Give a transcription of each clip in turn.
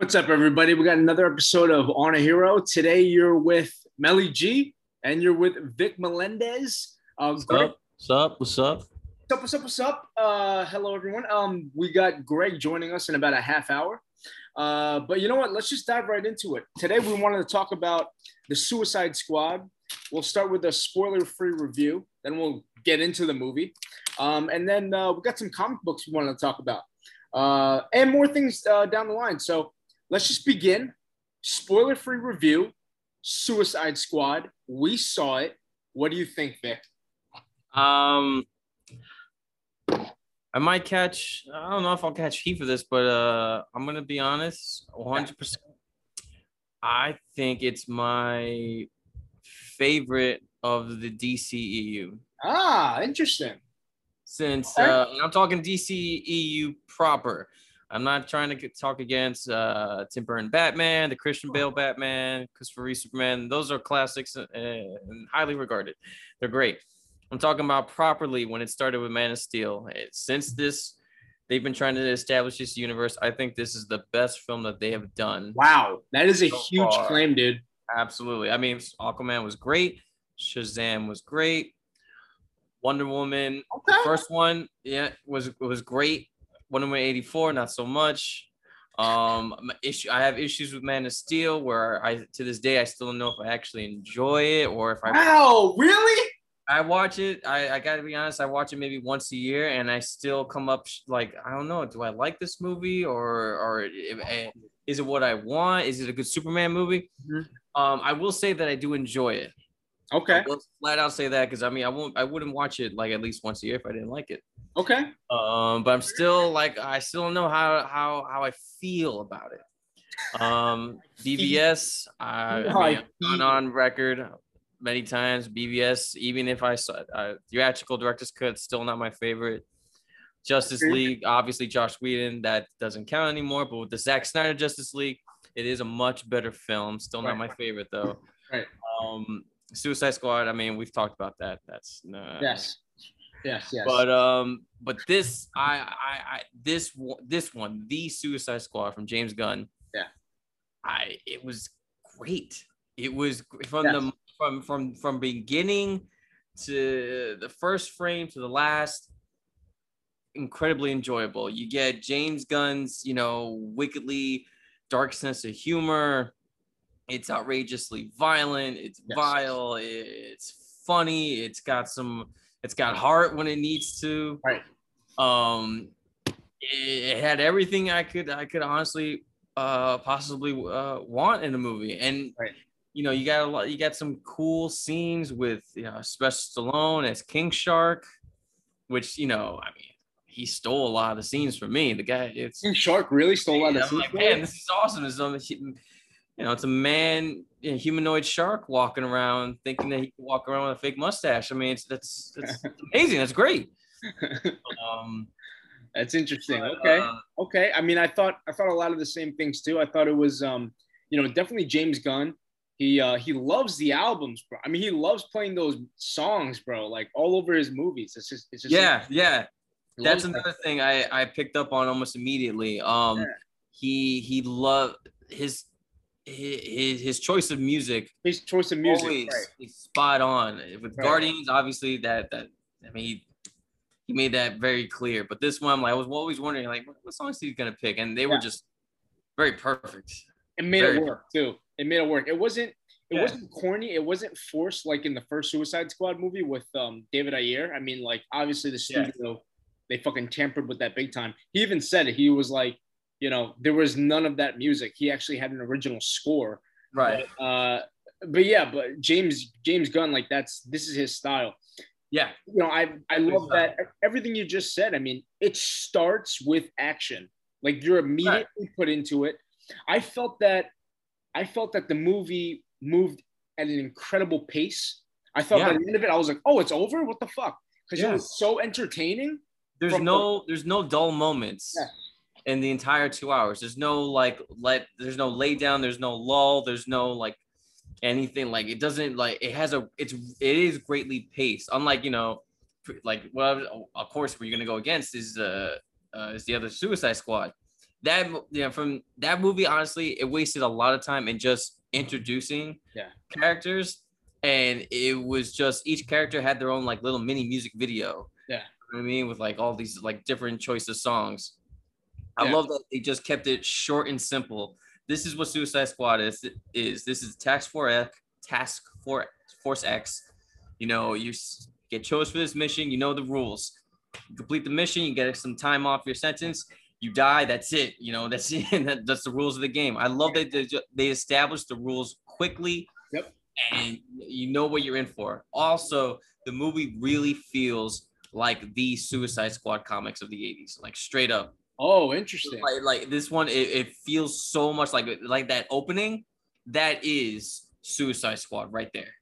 What's up, everybody? We got another episode of On a Hero. Today, you're with Melly G and you're with Vic Melendez. Uh, What's Greg, up? What's up? What's up? what's up? What's up? What's up? Uh, hello, everyone. Um, we got Greg joining us in about a half hour. Uh, but you know what? Let's just dive right into it. Today, we wanted to talk about the Suicide Squad. We'll start with a spoiler-free review, then we'll get into the movie, um, and then uh, we got some comic books we wanted to talk about, uh, and more things uh, down the line. So let's just begin. Spoiler-free review. Suicide Squad. We saw it. What do you think, Vic? Um, I might catch. I don't know if I'll catch heat for this, but uh, I'm gonna be honest. 100. percent I think it's my favorite of the DCEU. Ah, interesting. Since uh, I'm talking DCEU proper. I'm not trying to get, talk against uh, Tim Burton Batman, the Christian Bale Batman, Christopher Reeve Superman. Those are classics uh, and highly regarded. They're great. I'm talking about properly when it started with Man of Steel. It- since this, they've been trying to establish this universe. I think this is the best film that they have done. Wow, that is a So huge far. claim, dude. Absolutely. I mean, Aquaman was great. Shazam was great. Wonder Woman, the first one, yeah, was was great. Wonder Woman 84, not so much. Um, my issue I have issues with Man of Steel where I to this day I still don't know if I actually enjoy it or if I Wow, really? I watch it. I, I gotta be honest. I watch it maybe once a year, and I still come up sh- like I don't know. Do I like this movie, or or if- eh, is it what I want? Is it a good Superman movie? Mhm. Um, I will say that I do enjoy it. Okay, I will flat out say that because I mean I won't. I wouldn't watch it like at least once a year if I didn't like it. Okay. Um, but I'm still like I still don't know how how how I feel about it. Um, BVS. I, I mean, I've gone on record many times. BVS, even if I saw uh, theatrical director's cut, still not my favorite. Justice League, obviously Josh Whedon, that doesn't count anymore. But with the Zack Snyder Justice League, it is a much better film. Still not Right. my favorite though. Right. Um, Suicide Squad. I mean, we've talked about that. That's uh, Yes, yes, yes. but um, but this I I, I this this one, the Suicide Squad from James Gunn. Yeah. I it was great. It was from Yes. the from from from beginning to the first frame to the last. Incredibly enjoyable. You get James Gunn's, you know, wickedly dark sense of humor. It's outrageously violent. It's Yes. vile. It's funny. It's got some. It's got heart when it needs to. Right. Um, it, it had everything I could I could honestly uh possibly uh want in a movie, and Right. you know you got a lot. You got some cool scenes with you know Sylvester Stallone as King Shark, which you know I mean he stole a lot of the scenes from me. The guy it's King Shark really stole a lot of I'm like, man, this is awesome. It's um, you know, it's a man, a humanoid shark walking around, thinking that he can walk around with a fake mustache. I mean, it's that's that's amazing. That's great. Um, That's interesting. but, Okay, uh, okay. I mean, I thought I thought a lot of the same things too. I thought it was, um, you know, definitely James Gunn. He uh, he loves the albums, bro. I mean, he loves playing those songs, bro. Like all over his movies. It's just, it's just yeah, yeah. That's loves that. another thing I I picked up on almost immediately. Um, Yeah. he he loved his his his choice of music his choice of music. always Right. is spot on. With Right. Guardians, obviously that that I mean he, he made that very clear. But this one, like I was always wondering, like what, what songs he's gonna pick, and they were just very perfect. It made Very it work too. It made it work. It wasn't. It Yeah. wasn't corny. It wasn't forced like in the first Suicide Squad movie with um, David Ayer. I mean, like obviously the Yeah. studio they fucking tampered with that big time. He even said it. He was like, you know, there was none of that music. He actually had an original score. Right. But, uh, but yeah, but James James Gunn, like that's this is his style. Yeah. You know, I I love that everything you just said. I mean, it starts with action. Like you're immediately put into it. I felt that I felt that the movie moved at an incredible pace. I thought by the end of it, I was like, oh, it's over? What the fuck? Because Yeah. it was so entertaining. There's no there's no dull moments. Yeah. In the entire two hours, there's no like let there's no lay down, there's no lull, there's no like anything like it doesn't like it has a it's it is greatly paced. Unlike you know, like well of course we're gonna go against is uh, uh is the other Suicide Squad. that mo- yeah from that movie honestly it wasted a lot of time in just introducing Yeah. characters and it was just each character had their own like little mini music video Yeah. You know i mean with like all these like different choice of songs i Yeah. love that they just kept it short and simple. This is what suicide squad is is this is task force x task force force x. You know you get chose for this mission you know the rules. You complete the mission you get some time off your sentence you die that's it you know that's it that's the rules of the game. I love that they, they established the rules quickly Yep. and you know what you're in for. Also the movie really feels like the suicide squad comics of the 80s like straight up Oh, interesting. like, like this one it, it feels so much like like that opening that is suicide squad right there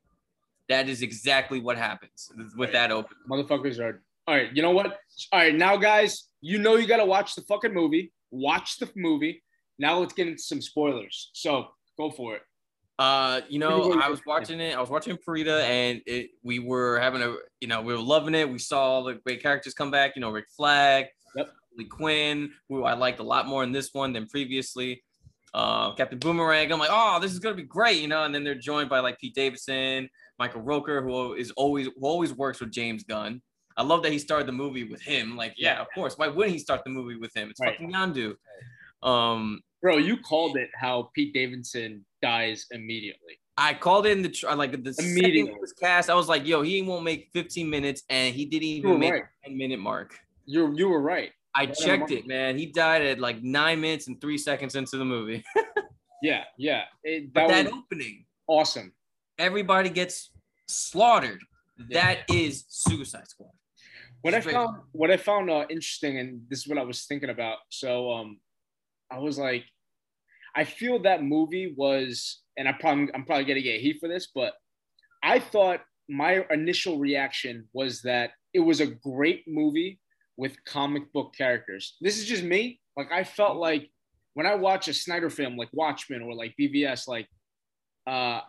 that is exactly what happens with that open Motherfuckers are all right. You know what? All right, now guys, you know you gotta watch the fucking movie. Watch the movie. Now let's get into some spoilers. So go for it. Uh, you know, I was watching it. I was watching Parita, and it. We were having a, you know, we were loving it. We saw all the great characters come back. You know, Rick Flag, Quinn, who I liked a lot more in this one than previously. Uh, Captain Boomerang. I'm like, oh, this is gonna be great, you know. And then they're joined by like Pete Davidson, Michael Rooker, who is always who always works with James Gunn. I love that he started the movie with him. Like, yeah, of course. Why wouldn't he start the movie with him? It's Right. fucking Yondu. Um, Bro, you called it how Pete Davidson dies immediately. I called in the tr- like the second was cast. I was like, "Yo, he won't make 15 minutes," and he didn't even make right. the 10 minute mark. You you were right. I checked it, man. He died at like nine minutes and three seconds into the movie. Yeah, yeah. It, But that that opening, awesome. everybody gets slaughtered. Yeah. That is Suicide Squad. What I Straight. found what I found uh, interesting, and this is what I was thinking about. So um, I was like, I feel that movie was, and I probably I'm probably gonna get heat for this, but I thought my initial reaction was that it was a great movie with comic book characters. This is just me. Like I felt like when I watch a Snyder film like Watchmen or like BVS, like uh,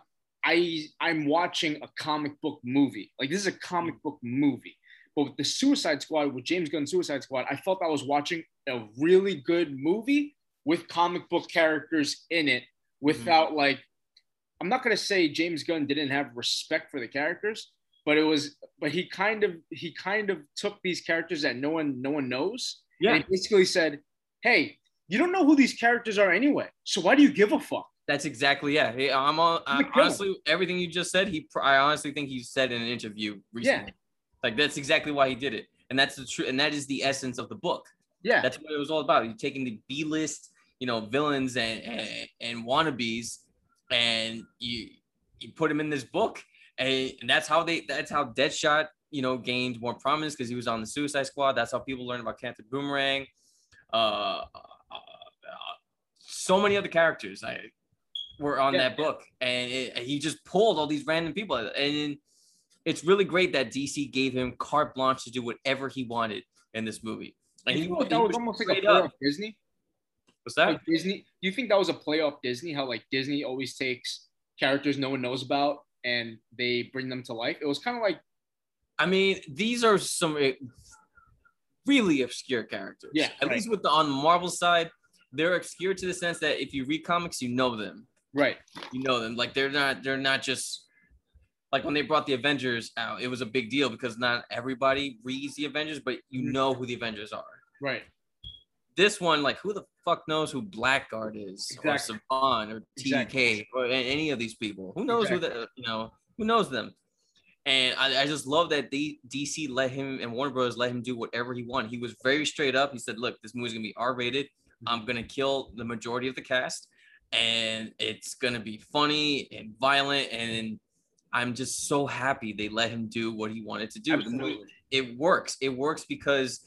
I I'm watching a comic book movie. Like this is a comic book movie. But with the Suicide Squad, with James Gunn Suicide Squad, I felt I was watching a really good movie with comic book characters in it without like I'm not gonna say James Gunn didn't have respect for the characters, but it was but he kind of he kind of took these characters that no one no one knows. Yeah. And he basically said, Hey, you don't know who these characters are anyway. So why do you give a fuck? That's exactly yeah. I'm on. I, Like, kill him. honestly, everything you just said, he. I honestly think he said in an interview recently. yeah. Like that's exactly why he did it, and that's the truth, and that is the essence of the book. Yeah. That's what it was all about. You taking the B list, you know, villains and, and and wannabes, and you you put them in this book, and, and that's how they. That's how Deadshot, you know, gained more prominence because he was on the Suicide Squad. That's how people learned about Captain Boomerang. Uh, uh, uh, so many other characters I were on Yeah. that book, and it, he just pulled all these random people, and it's really great that DC gave him carte blanche to do whatever he wanted in this movie. And You he, that was was almost like a play off Disney. What's that? Like Disney. Do you think that was a play off Disney? How like Disney always takes characters no one knows about and they bring them to life. It was kind of like I mean, these are some eh, really obscure characters. Yeah, At right. least with the on the Marvel side, they're obscure to the sense that if you read comics, you know them. right. You know them. Like they're not. They're not just. Like when they brought the Avengers out, it was a big deal because not everybody reads the Avengers, but you Mhm. know who the Avengers are. Right. This one, like, who the fuck knows who Blackguard is, or Exactly. Or Exactly. TK, or any of these people? Who knows who the, you know, who knows them? And I, I just love that the DC let him and Warner Bros. let him do whatever he wanted. He was very straight up. He said, "Look, this movie's gonna be R-rated. Mm-hmm. I'm gonna kill the majority of the cast, and it's gonna be funny and violent." And I'm just so happy they let him do what he wanted to do. Absolutely. it works. It works because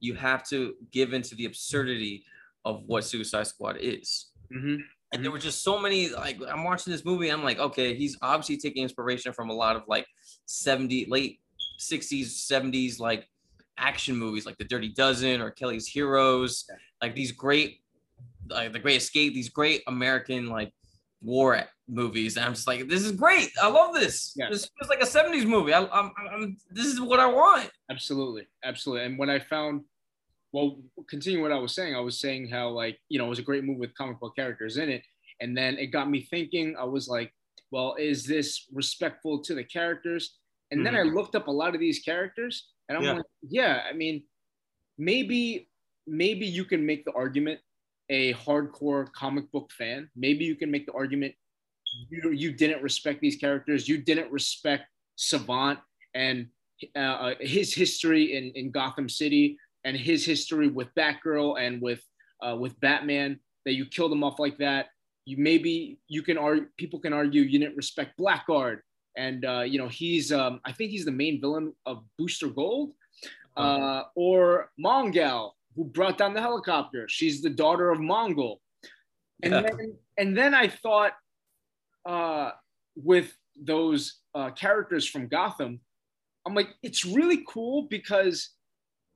you have to give into the absurdity of what Suicide Squad is. hmm And there were just so many like I'm watching this movie, I'm like, okay, he's obviously taking inspiration from a lot of like 70 late 60s, 70s like action movies like The Dirty Dozen or Kelly's Heroes, like these great like The Great Escape, these great American like war movies. And I'm just like, this is great. I love this. Yeah. This feels like a 70s movie. I, I'm, I'm, this is what I want. Absolutely. Absolutely. And when I found well, continuing what I was saying. I was saying how like you know it was a great movie with comic book characters in it, and then it got me thinking. I was like, well, is this respectful to the characters? And then I mm-hmm. looked up a lot of these characters, and I'm Yeah. like, yeah, I mean, maybe maybe you can make the argument a hardcore comic book fan. Maybe you can make the argument you you didn't respect these characters. You didn't respect Savant and uh, his history in, in Gotham City and his history with Batgirl and with uh, with Batman. That you killed him off like that. You maybe you can argue. People can argue you didn't respect Blackguard, and uh, you know he's. Um, I think he's the main villain of Booster Gold, uh, or Mongal, who brought down the helicopter. She's the daughter of Mongul, and Yeah. then and then I thought uh, with those uh, characters from Gotham, I'm like, it's really cool because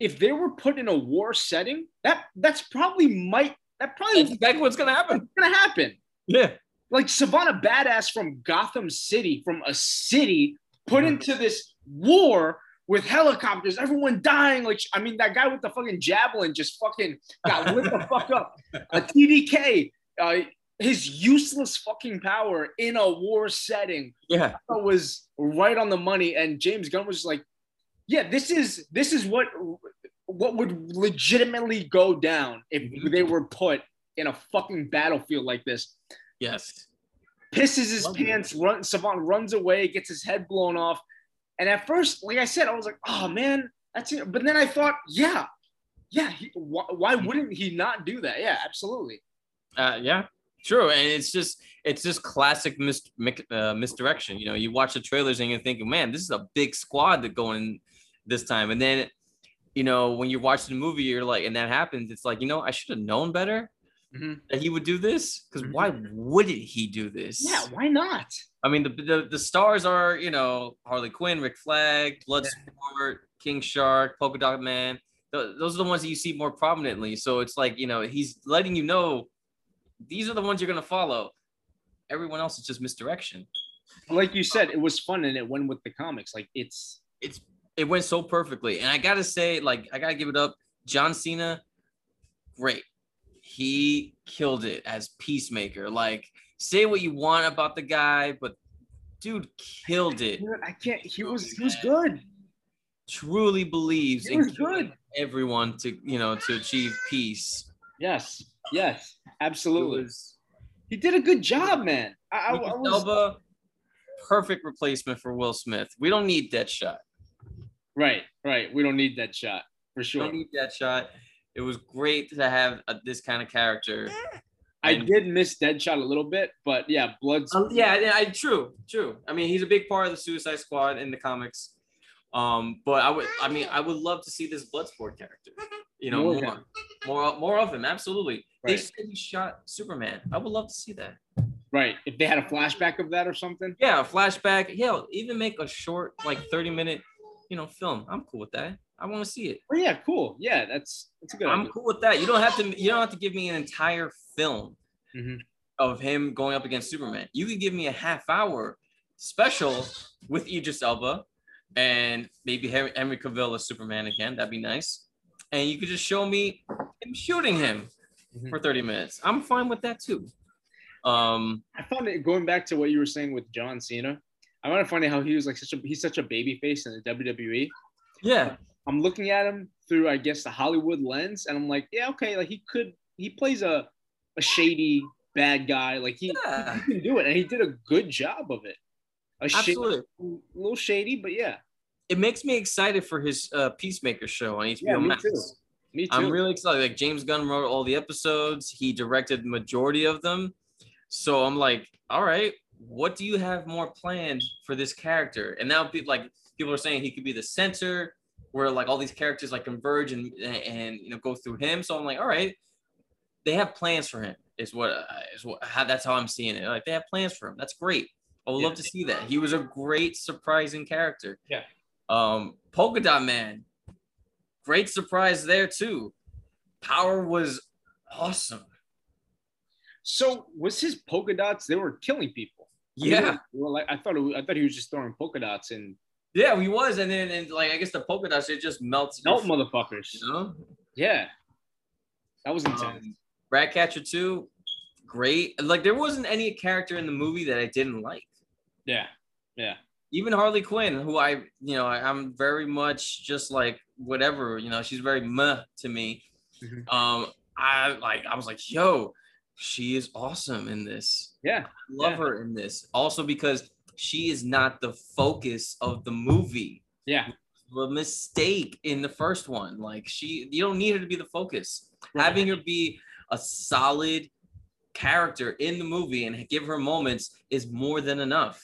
if they were put in a war setting, that that's probably might that probably That's exactly what's gonna happen. gonna happen. Yeah. Like Savannah Badass from Gotham City, from a city put Mhm. into this war with helicopters, everyone dying. Like, I mean, that guy with the fucking javelin just fucking got lit the fuck up. A TDK, uh, his useless fucking power in a war setting Yeah. was right on the money. And James Gunn was like, "Yeah, this is this is what what would legitimately go down if Mhm. they were put in a fucking battlefield like this." Yes. Pisses his Love it. pants, run, Savant runs away, gets his head blown off. And at first, like I said, I was like, "Oh man, that's it." But then I thought, "Yeah, yeah, he, why, why wouldn't he not do that?" Yeah, absolutely. Uh, yeah, true. And it's just it's just classic mis- uh, misdirection. You know, you watch the trailers and you're thinking, man, this is a big squad that going this time. And then, you know, when you're watching the movie, you're like, and that happens, it's like, you know, I should have known better Mhm. that he would do this. Because Mhm. why wouldn't he do this? Yeah, why not? I mean, the, the the stars are, you know, Harley Quinn, Rick Flag, Bloodsport, King Shark, Polka Dot Man. Th- those are the ones that you see more prominently. So it's like, you know, he's letting you know these are the ones you're gonna follow. Everyone else is just misdirection. Like you said, it was fun and it went with the comics. Like it's It's it went so perfectly, and I gotta say, like, I gotta give it up. John Cena, great. He killed it as Peacemaker. Like, say what you want about the guy, but dude killed it. I can't. He was he was good. truly believes in good. everyone to you know to achieve peace. Yes, yes, absolutely. was- He did a good job, man. I, I, Idris Elba, perfect replacement for Will Smith. We don't need that shot. right, right. We don't need that shot for We sure. don't need that shot. It was great to have a, this kind of character. I and- did miss Deadshot a little bit, but yeah, Blood's Um, yeah, yeah, I, true, true. I mean, he's a big part of the Suicide Squad in the comics. Um, but I would, I mean, I would love to see this Bloodsport character. You know, More more, of more, more, of him. Absolutely. They said he shot Superman. I would love to see that. right. If they had a flashback of that or something, Yeah, a flashback. Hell, even make a short, like 30 minute, you know, film. I'm cool with that. I want to see it. oh yeah, cool. Yeah, that's that's a good. I'm idea. cool with that. You don't have to. You don't have to give me an entire film Mhm. of him going up against Superman. You can give me a half hour special with Idris Elba and maybe Henry, Cavill as Superman again. That'd be nice. And you could just show me him shooting him Mhm. for 30 minutes. I'm fine with that too. Um, I found it going back to what you were saying with John Cena. I want to find funny how he was like such a he's such a baby face in the WWE. yeah, I'm looking at him through, I guess, the Hollywood lens, and I'm like, yeah, okay, like he could, he plays a, a shady bad guy, like he, Yeah. he can do it, and he did a good job of it. A shady, absolutely. a little shady, but yeah, It makes me excited for his uh, Peacemaker show on HBO Yeah, me Max. too. me too. I'm really excited. Like James Gunn wrote all the episodes. He directed the majority of them. So I'm like, all right, what do you have more planned for this character? And now people like people are saying he could be the center where like all these characters like converge and and you know go through him. So I'm like, all right, they have plans for him. Is what uh, what how that's how I'm seeing it. Like they have plans for him. That's great. I would Yeah. love to see that. He was a great surprising character. Yeah. Um, Polka Dot Man, great surprise there too. Power was awesome. So was his polka dots? They were killing people. I mean, Yeah, they were- they were like I thought. It was, I thought he was just throwing polka dots and yeah, he was, and then and like I guess the polka dots it just melts. melt motherfuckers. You know, Yeah, that was intense. Um, Ratcatcher 2, great. Like there wasn't any character in the movie that I didn't like. yeah, yeah, Even Harley Quinn, who I, you know, I, I'm very much just like whatever, you know, she's very meh to me. Mhm. Um, I like, I was like, yo, she is awesome in this. yeah, love Yeah. her in this. Also because she is not the focus of the movie. yeah. The mistake in the first one. Like she you don't need her to be the focus. Right. Having her be a solid character in the movie and give her moments is more than enough.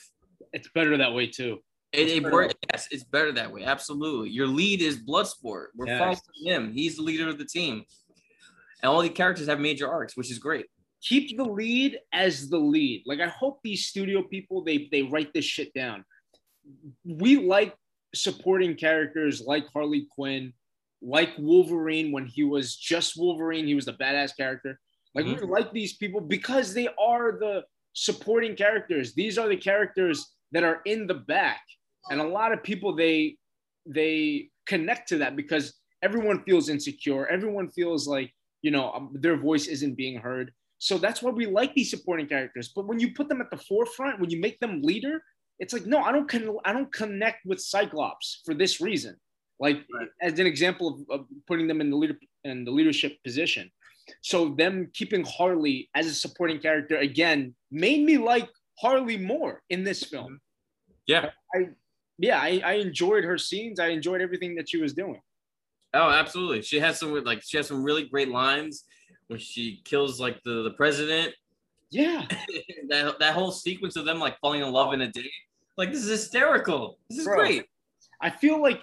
It's better that way too. It, It's it better work, yes, it's better that way. Absolutely. Your lead is Bloodsport. We're Yes. following him. He's the leader of the team. And all the characters have major arcs, which is great. Keep the lead as the lead. Like I hope these studio people they they write this shit down. We like supporting characters like Harley Quinn, like Wolverine when he was just Wolverine, he was the badass character. Like we like these people because they are the supporting characters. These are the characters that are in the back. And a lot of people they they connect to that because everyone feels insecure. Everyone feels like, you know, um, their voice isn't being heard. So that's why we like these supporting characters. But when you put them at the forefront, when you make them leader, it's like no, I don't con- I don't connect with Cyclops for this reason. Like Right. as an example of, of putting them in the leader in the leadership position. So them keeping Harley as a supporting character again made me like Harley more in this film. Mm-hmm. Yeah. I yeah, I, I enjoyed her scenes. I enjoyed everything that she was doing. Oh, absolutely. She has some like she has some really great lines when she kills like the, the president. Yeah, that that whole sequence of them like falling in love in a day. Like this is hysterical. This is Bro. great. I feel like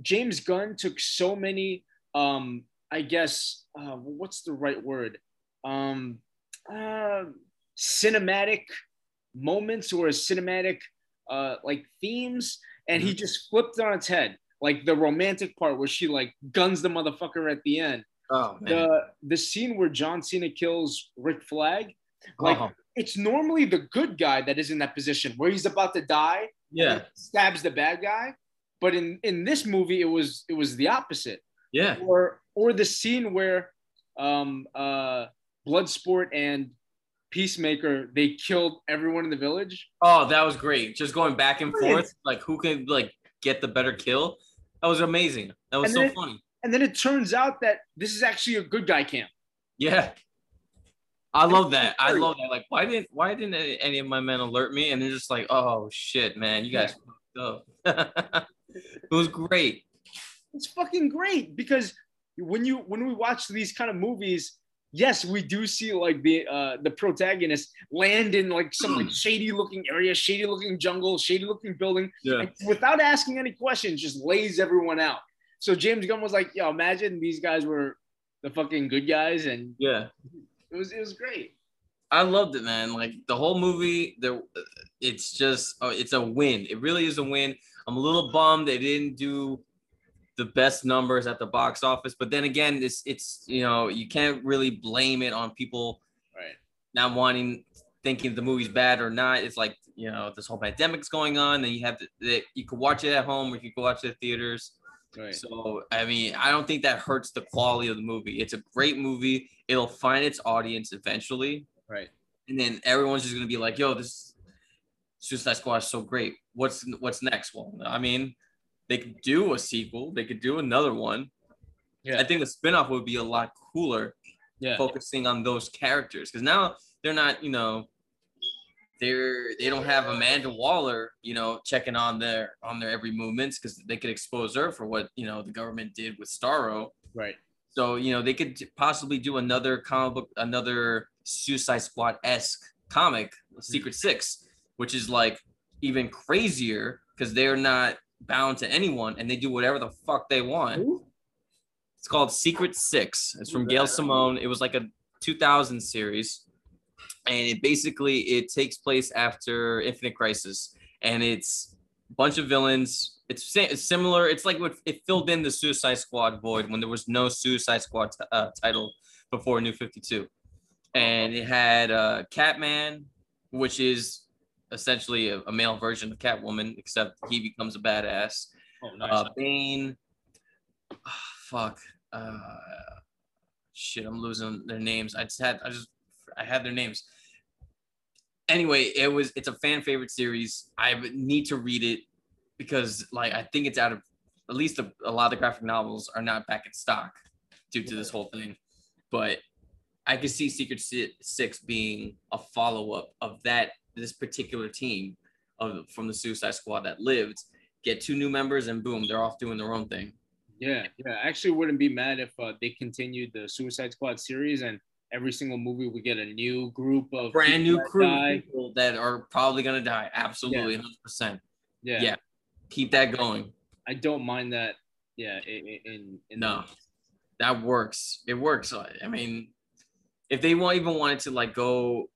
James Gunn took so many, um, I guess, uh, what's the right word? Um, uh, cinematic moments or cinematic uh, like themes, and he just flipped it on its head. Like the romantic part where she like guns the motherfucker at the end. Oh man. The the scene where John Cena kills Rick Flag, like Oh, it's normally the good guy that is in that position where he's about to die yeah. stabs the bad guy. But in in this movie, it was it was the opposite. Yeah. Or or the scene where um uh Bloodsport and Peacemaker they killed everyone in the village. Oh, that was great. Just going back and forth, like who could like get the better kill. That was amazing. That was And so funny. And then it turns out that this is actually a good guy camp. Yeah. I love that. I love that. Like, why didn't why didn't any of my men alert me? And they're just like, oh shit, man, you guys fucked up. it was great. It's fucking great because when you when we watch these kind of movies, yes, we do see like the uh the protagonist land in like some like shady looking area, shady looking jungle, shady looking building, Yeah. without asking any questions, just lays everyone out. So James Gunn was like, "Yo, imagine these guys were the fucking good guys," and Yeah. it was it was great. I loved it, man. Like the whole movie, there, it's just, oh, it's a win. It really is a win. I'm a little bummed they didn't do the best numbers at the box office, but then again, it's, it's, you know, you can't really blame it on people Right. not wanting, thinking the movie's bad or not. It's like, you know, this whole pandemic's going on, and you have to, that you could watch it at home or you could go watch it at theaters. Right. So I mean, I don't think that hurts the quality of the movie. It's a great movie. It'll find its audience eventually Right. and then everyone's just gonna be like, "Yo, this Suicide Squad is so great. What's what's next?" Well, I mean, they could do a sequel. They could do another one. Yeah. I think the spinoff would be a lot cooler, Yeah. focusing on those characters because now they're not, you know, they're they don't have Amanda Waller, you know, checking on their on their every movements because they could expose her for what you know the government did with Starro. Right. So you know they could possibly do another comic book, another Suicide Squad esque comic, Secret Six, which is like even crazier because they're not bound to anyone and they do whatever the fuck they want. Who? It's called Secret Six. It's from Gail Simone. It was like a 2000 series, and it basically it takes place after Infinite Crisis, and it's a bunch of villains. It's, it's similar. It's like what it filled in the Suicide Squad void when there was no Suicide Squad t- uh, title before New 52, and it had uh, Catman, which is essentially a, a male version of Catwoman, except he becomes a badass Oh, nice. uh, Bane. ah, fuck. uh, shit, I'm losing their names. I just had I just I had their names. Anyway, it was it's a fan favorite series. I need to read it because like I think it's out of at least a, a lot of the graphic novels are not back in stock due to this whole thing. But I could see Secret Six being a follow up of that this particular team of from the Suicide Squad that lived. Get two new members and boom, they're off doing their own thing. Yeah, yeah. I actually wouldn't be mad if uh, they continued the Suicide Squad series and every single movie we get a new group of brand new crew people that are probably gonna die. Absolutely, hundred yeah. percent. Yeah, yeah. Keep that going. I don't mind that. Yeah, in in, no, the- that works. It works. I mean, if they want even wanted to like go,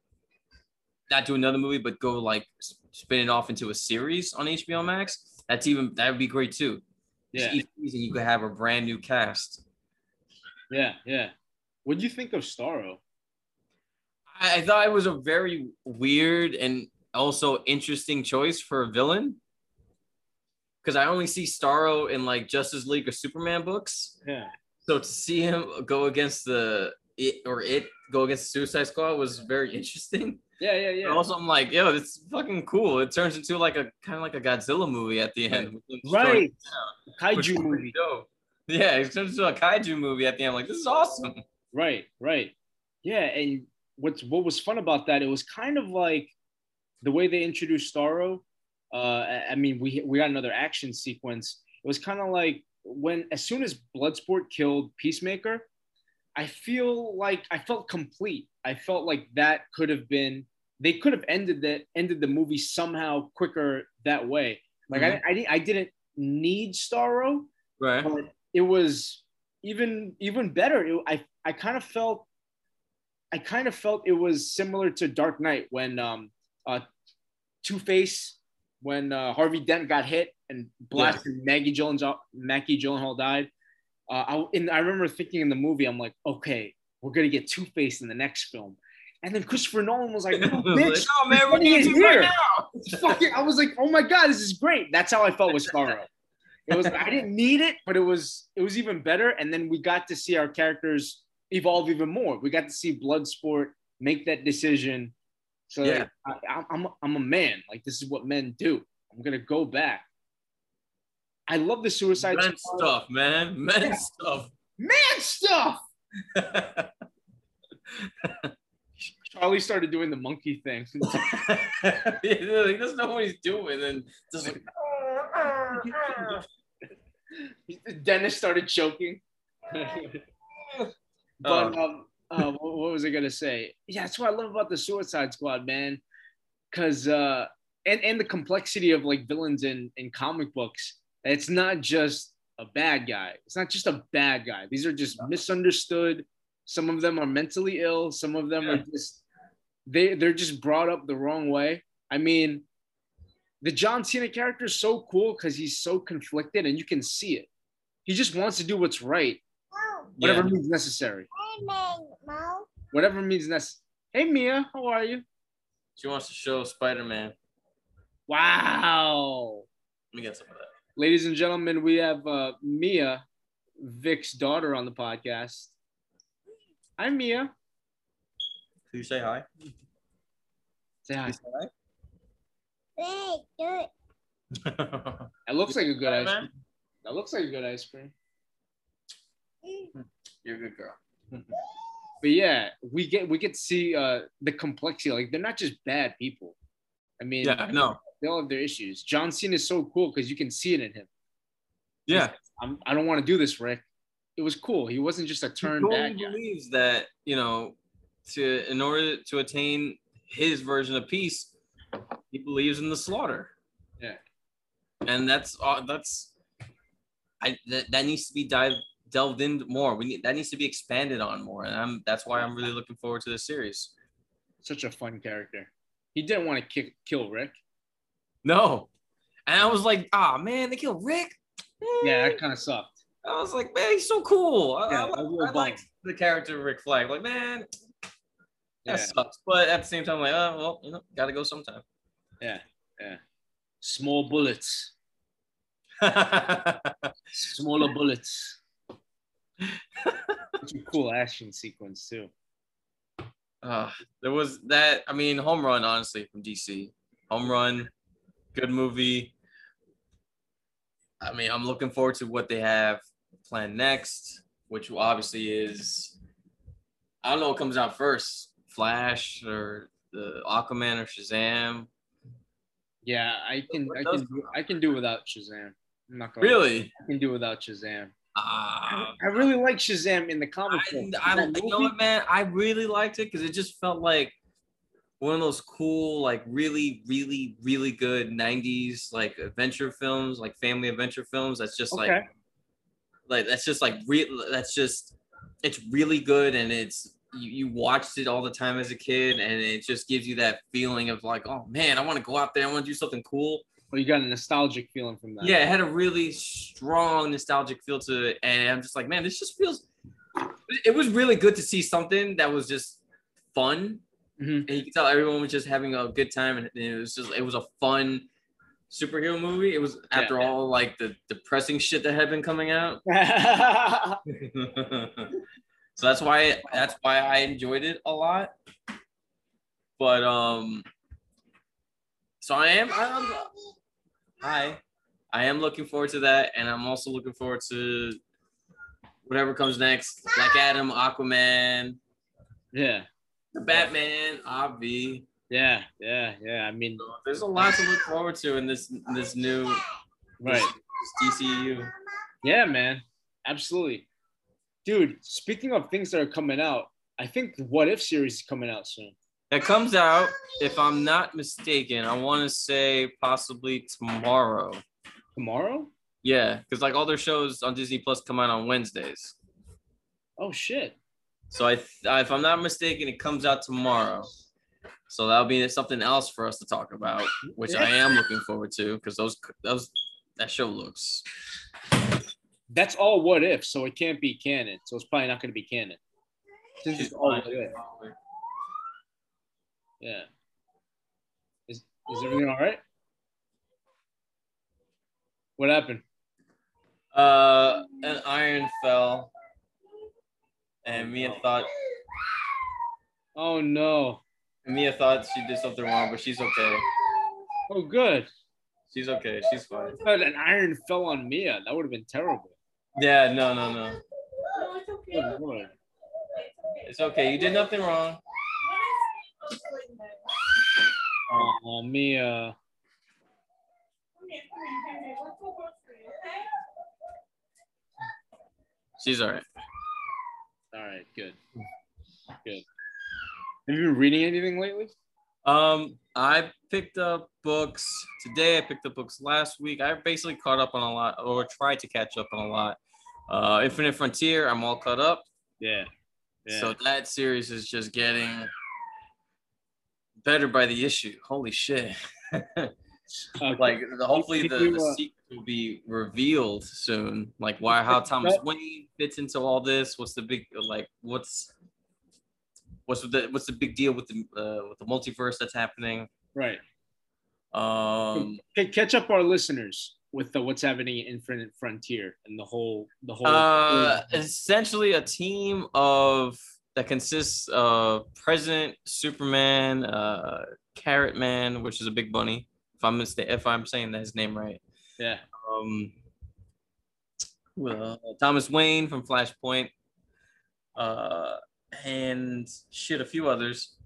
not do another movie, but go like spin it off into a series on HBO Max, that's even that would be great too. Yeah, each season you could have a brand new cast. Yeah, yeah. What do you think of Starro? I, I thought it was a very weird and also interesting choice for a villain. Because I only see Starro in like Justice League or Superman books. Yeah. So to see him go against the it or it go against the Suicide Squad was very interesting. Yeah, yeah, yeah. But also, I'm like, yo, it's fucking cool. It turns into like a kind of like a Godzilla movie at the end. Right. Kaiju movie. Dope. Yeah, it turns into a kaiju movie at the end. Like, this is awesome. Right, right. Yeah, and what's what was fun about that? It was kind of like the way they introduced Starro. Uh, I mean, we we got another action sequence. It was kind of like when as soon as Bloodsport killed Peacemaker, I feel like I felt complete. I felt like that could have been they could have ended that ended the movie somehow quicker that way. Like mm-hmm. I, I I didn't need Starro, right? But it was even even better. It, I I kind of felt I kind of felt it was similar to Dark Knight when um uh Two Face when uh, Harvey Dent got hit and blasted yeah. Maggie Gyllenhaal Maggie Gyllenhaal died. Uh, I and I remember thinking in the movie, I'm like, okay, we're gonna get Two Face in the next film. And then Christopher Nolan was like, no, bitch, oh man, we're getting here. Right now. fucking, I was like, oh my god, this is great. That's how I felt with Starro. It was I didn't need it, but it was it was even better. And then we got to see our characters evolve even more. We got to see Bloodsport make that decision. So yeah. Like, I, I'm I'm a man. Like this is what men do. I'm gonna go back. I love the suicide men stuff, man. Men yeah. stuff. Man stuff. Charlie started doing the monkey thing. he doesn't know what he's doing, and just like Dennis started choking. But oh. um, uh, what was I gonna say? Yeah, that's what I love about the Suicide Squad, man. Cause uh, and and the complexity of like villains in in comic books. It's not just a bad guy. It's not just a bad guy. These are just misunderstood. Some of them are mentally ill. Some of them yeah. are just they they're just brought up the wrong way. I mean, the John Cena character is so cool because he's so conflicted and you can see it. He just wants to do what's right, whatever yeah. means necessary. Whatever means necessary. Hey Mia, how are you? She wants to show Spider Man. Wow. Let me get some of that. Ladies and gentlemen, we have uh, Mia, Vic's daughter, on the podcast. Hi, Mia. Can you say hi? Say hi. Say hi? That looks like a good ice cream. That looks like a good ice cream. You're a good girl. but yeah, we get we get to see uh, the complexity. Like they're not just bad people. I mean, yeah, no, they all have their issues. John Cena is so cool because you can see it in him. Yeah, I'm, I do not want to do this, Rick. It was cool. He wasn't just a turn he bad guy. believes that you know, to in order to attain his version of peace, he believes in the slaughter. Yeah. And that's uh, that's I that, that needs to be dive delved in more. We need that needs to be expanded on more. And I'm that's why I'm really looking forward to this series. Such a fun character. He didn't want to kick, kill Rick. No. And I was like, ah oh, man, they killed Rick. Yeah, that kind of sucked. I was like, man, he's so cool. Yeah, I, I, I like the character Rick Flag. Like, man, that yeah. sucks. But at the same time, I'm like, oh well, you know, gotta go sometime. Yeah, yeah. Small bullets. Smaller bullets. It's a cool action sequence too. Uh, there was that. I mean, home run, honestly, from DC. Home run, good movie. I mean, I'm looking forward to what they have planned next, which obviously is I don't know what comes out first, Flash or the Aquaman or Shazam. Yeah, I can I can do, I can do without Shazam. I'm not gonna Really? I can do without Shazam. Uh, I really like Shazam in the comic I, book. I, That you know what, man? I really liked it because it just felt like one of those cool, like really, really, really good '90s like adventure films, like family adventure films. That's just like, like that's just like real. That's just it's really good, and it's you, you watched it all the time as a kid, and it just gives you that feeling of like, oh man, I want to go out there, I want to do something cool. You got a nostalgic feeling from that. Yeah, it had a really strong nostalgic feel to it, and I'm just like, man, this just feels. It was really good to see something that was just fun, Mhm. and you could tell everyone was just having a good time, and it was just it was a fun superhero movie. It was after Yeah. all like the depressing shit that had been coming out, so that's why that's why I enjoyed it a lot. But um, so I am I'm, hi, I am looking forward to that, and I'm also looking forward to whatever comes next, Black Adam, Aquaman, yeah, the Batman, Obvi. yeah, yeah, yeah. I mean, So there's a lot to look forward to in this this new right. this DCU. Yeah, man. Absolutely. Dude, speaking of things that are coming out, I think the What If series is coming out soon. That comes out, if I'm not mistaken, I want to say possibly tomorrow. Tomorrow? Yeah, because like all their shows on Disney Plus come out on Wednesdays. Oh shit. So I, if I'm not mistaken, it comes out tomorrow. So that'll be something else for us to talk about, which I am looking forward to because those those that show looks. That's all what if, so it can't be canon. So it's probably not gonna be canon. Since it's all what if. Yeah. Is is everything all right? What happened? Uh, an iron fell, and Mia thought Oh no. Mia thought she did something wrong, but she's okay. Oh good. She's okay. She's fine. I thought an iron fell on Mia. That would have been terrible. Yeah, no, no, no. Good lord. It's okay. You did nothing wrong. Oh Mia. She's all right. All right, good. Good. Have you been reading anything lately? Um, I picked up books today. I picked up books last week. I basically caught up on a lot, or tried to catch up on a lot. Uh, Infinite Frontier, I'm all caught up. Yeah. Yeah. So that series is just getting better by the issue. Holy shit! Like the, hopefully the, the uh, secret will be revealed soon. Like why how Thomas Wayne fits into all this? What's the big like? What's what's the what's the big deal with the uh, with the multiverse that's happening? right. Um, Okay, catch up our listeners with the what's happening in Infinite Frontier and the whole the whole. uh, essentially a team of that consists of President Superman, uh, Carrot Man, which is a big bunny. If I'm mista- if I'm saying that his name right. yeah. um, well, Thomas Wayne from Flashpoint, uh, and shit, a few others.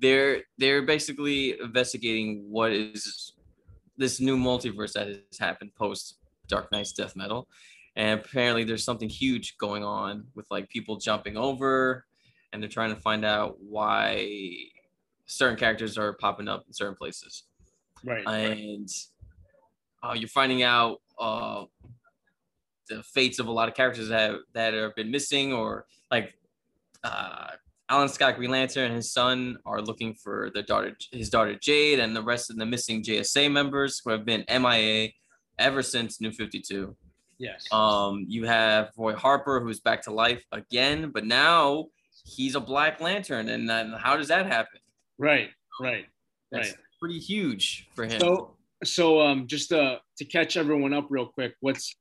They're they're basically investigating what is this new multiverse that has happened post Dark Nights: Death Metal, and apparently there's something huge going on with like people jumping over, and they're trying to find out why certain characters are popping up in certain places Right. and uh, you're finding out uh, the fates of a lot of characters that have, that have been missing, or like uh, Alan Scott Green Lantern and his son are looking for their daughter, his daughter Jade, and the rest of the missing JSA members who have been MIA ever since New 52. yes. Um, you have Roy Harper, who's back to life again, but now he's a Black Lantern, and then how does that happen? right. Right. That's Right. pretty huge for him. So so um just uh to catch everyone up real quick, what's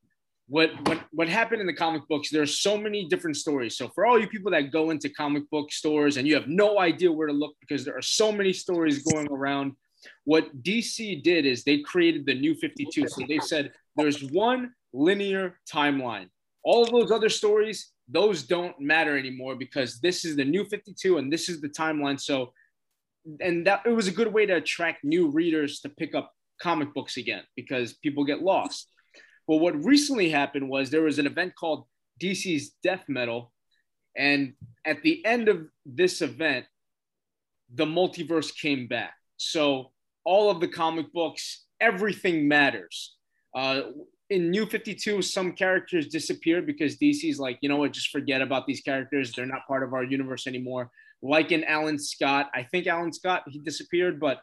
what what what happened in the comic books there's so many different stories so for all you people that go into comic book stores and you have no idea where to look because there are so many stories going around what dc did is they created the new 52 so they said there's one linear timeline all of those other stories those don't matter anymore because this is the new 52 and this is the timeline so and that it was a good way to attract new readers to pick up comic books again because people get lost but what recently happened was there was an event called DC's Death Metal. And at the end of this event, the multiverse came back. So all of the comic books, everything matters. Uh, in New 52, some characters disappear because DC's like, you know what, just forget about these characters. They're not part of our universe anymore. Like in Alan Scott, I think Alan Scott, he disappeared, but.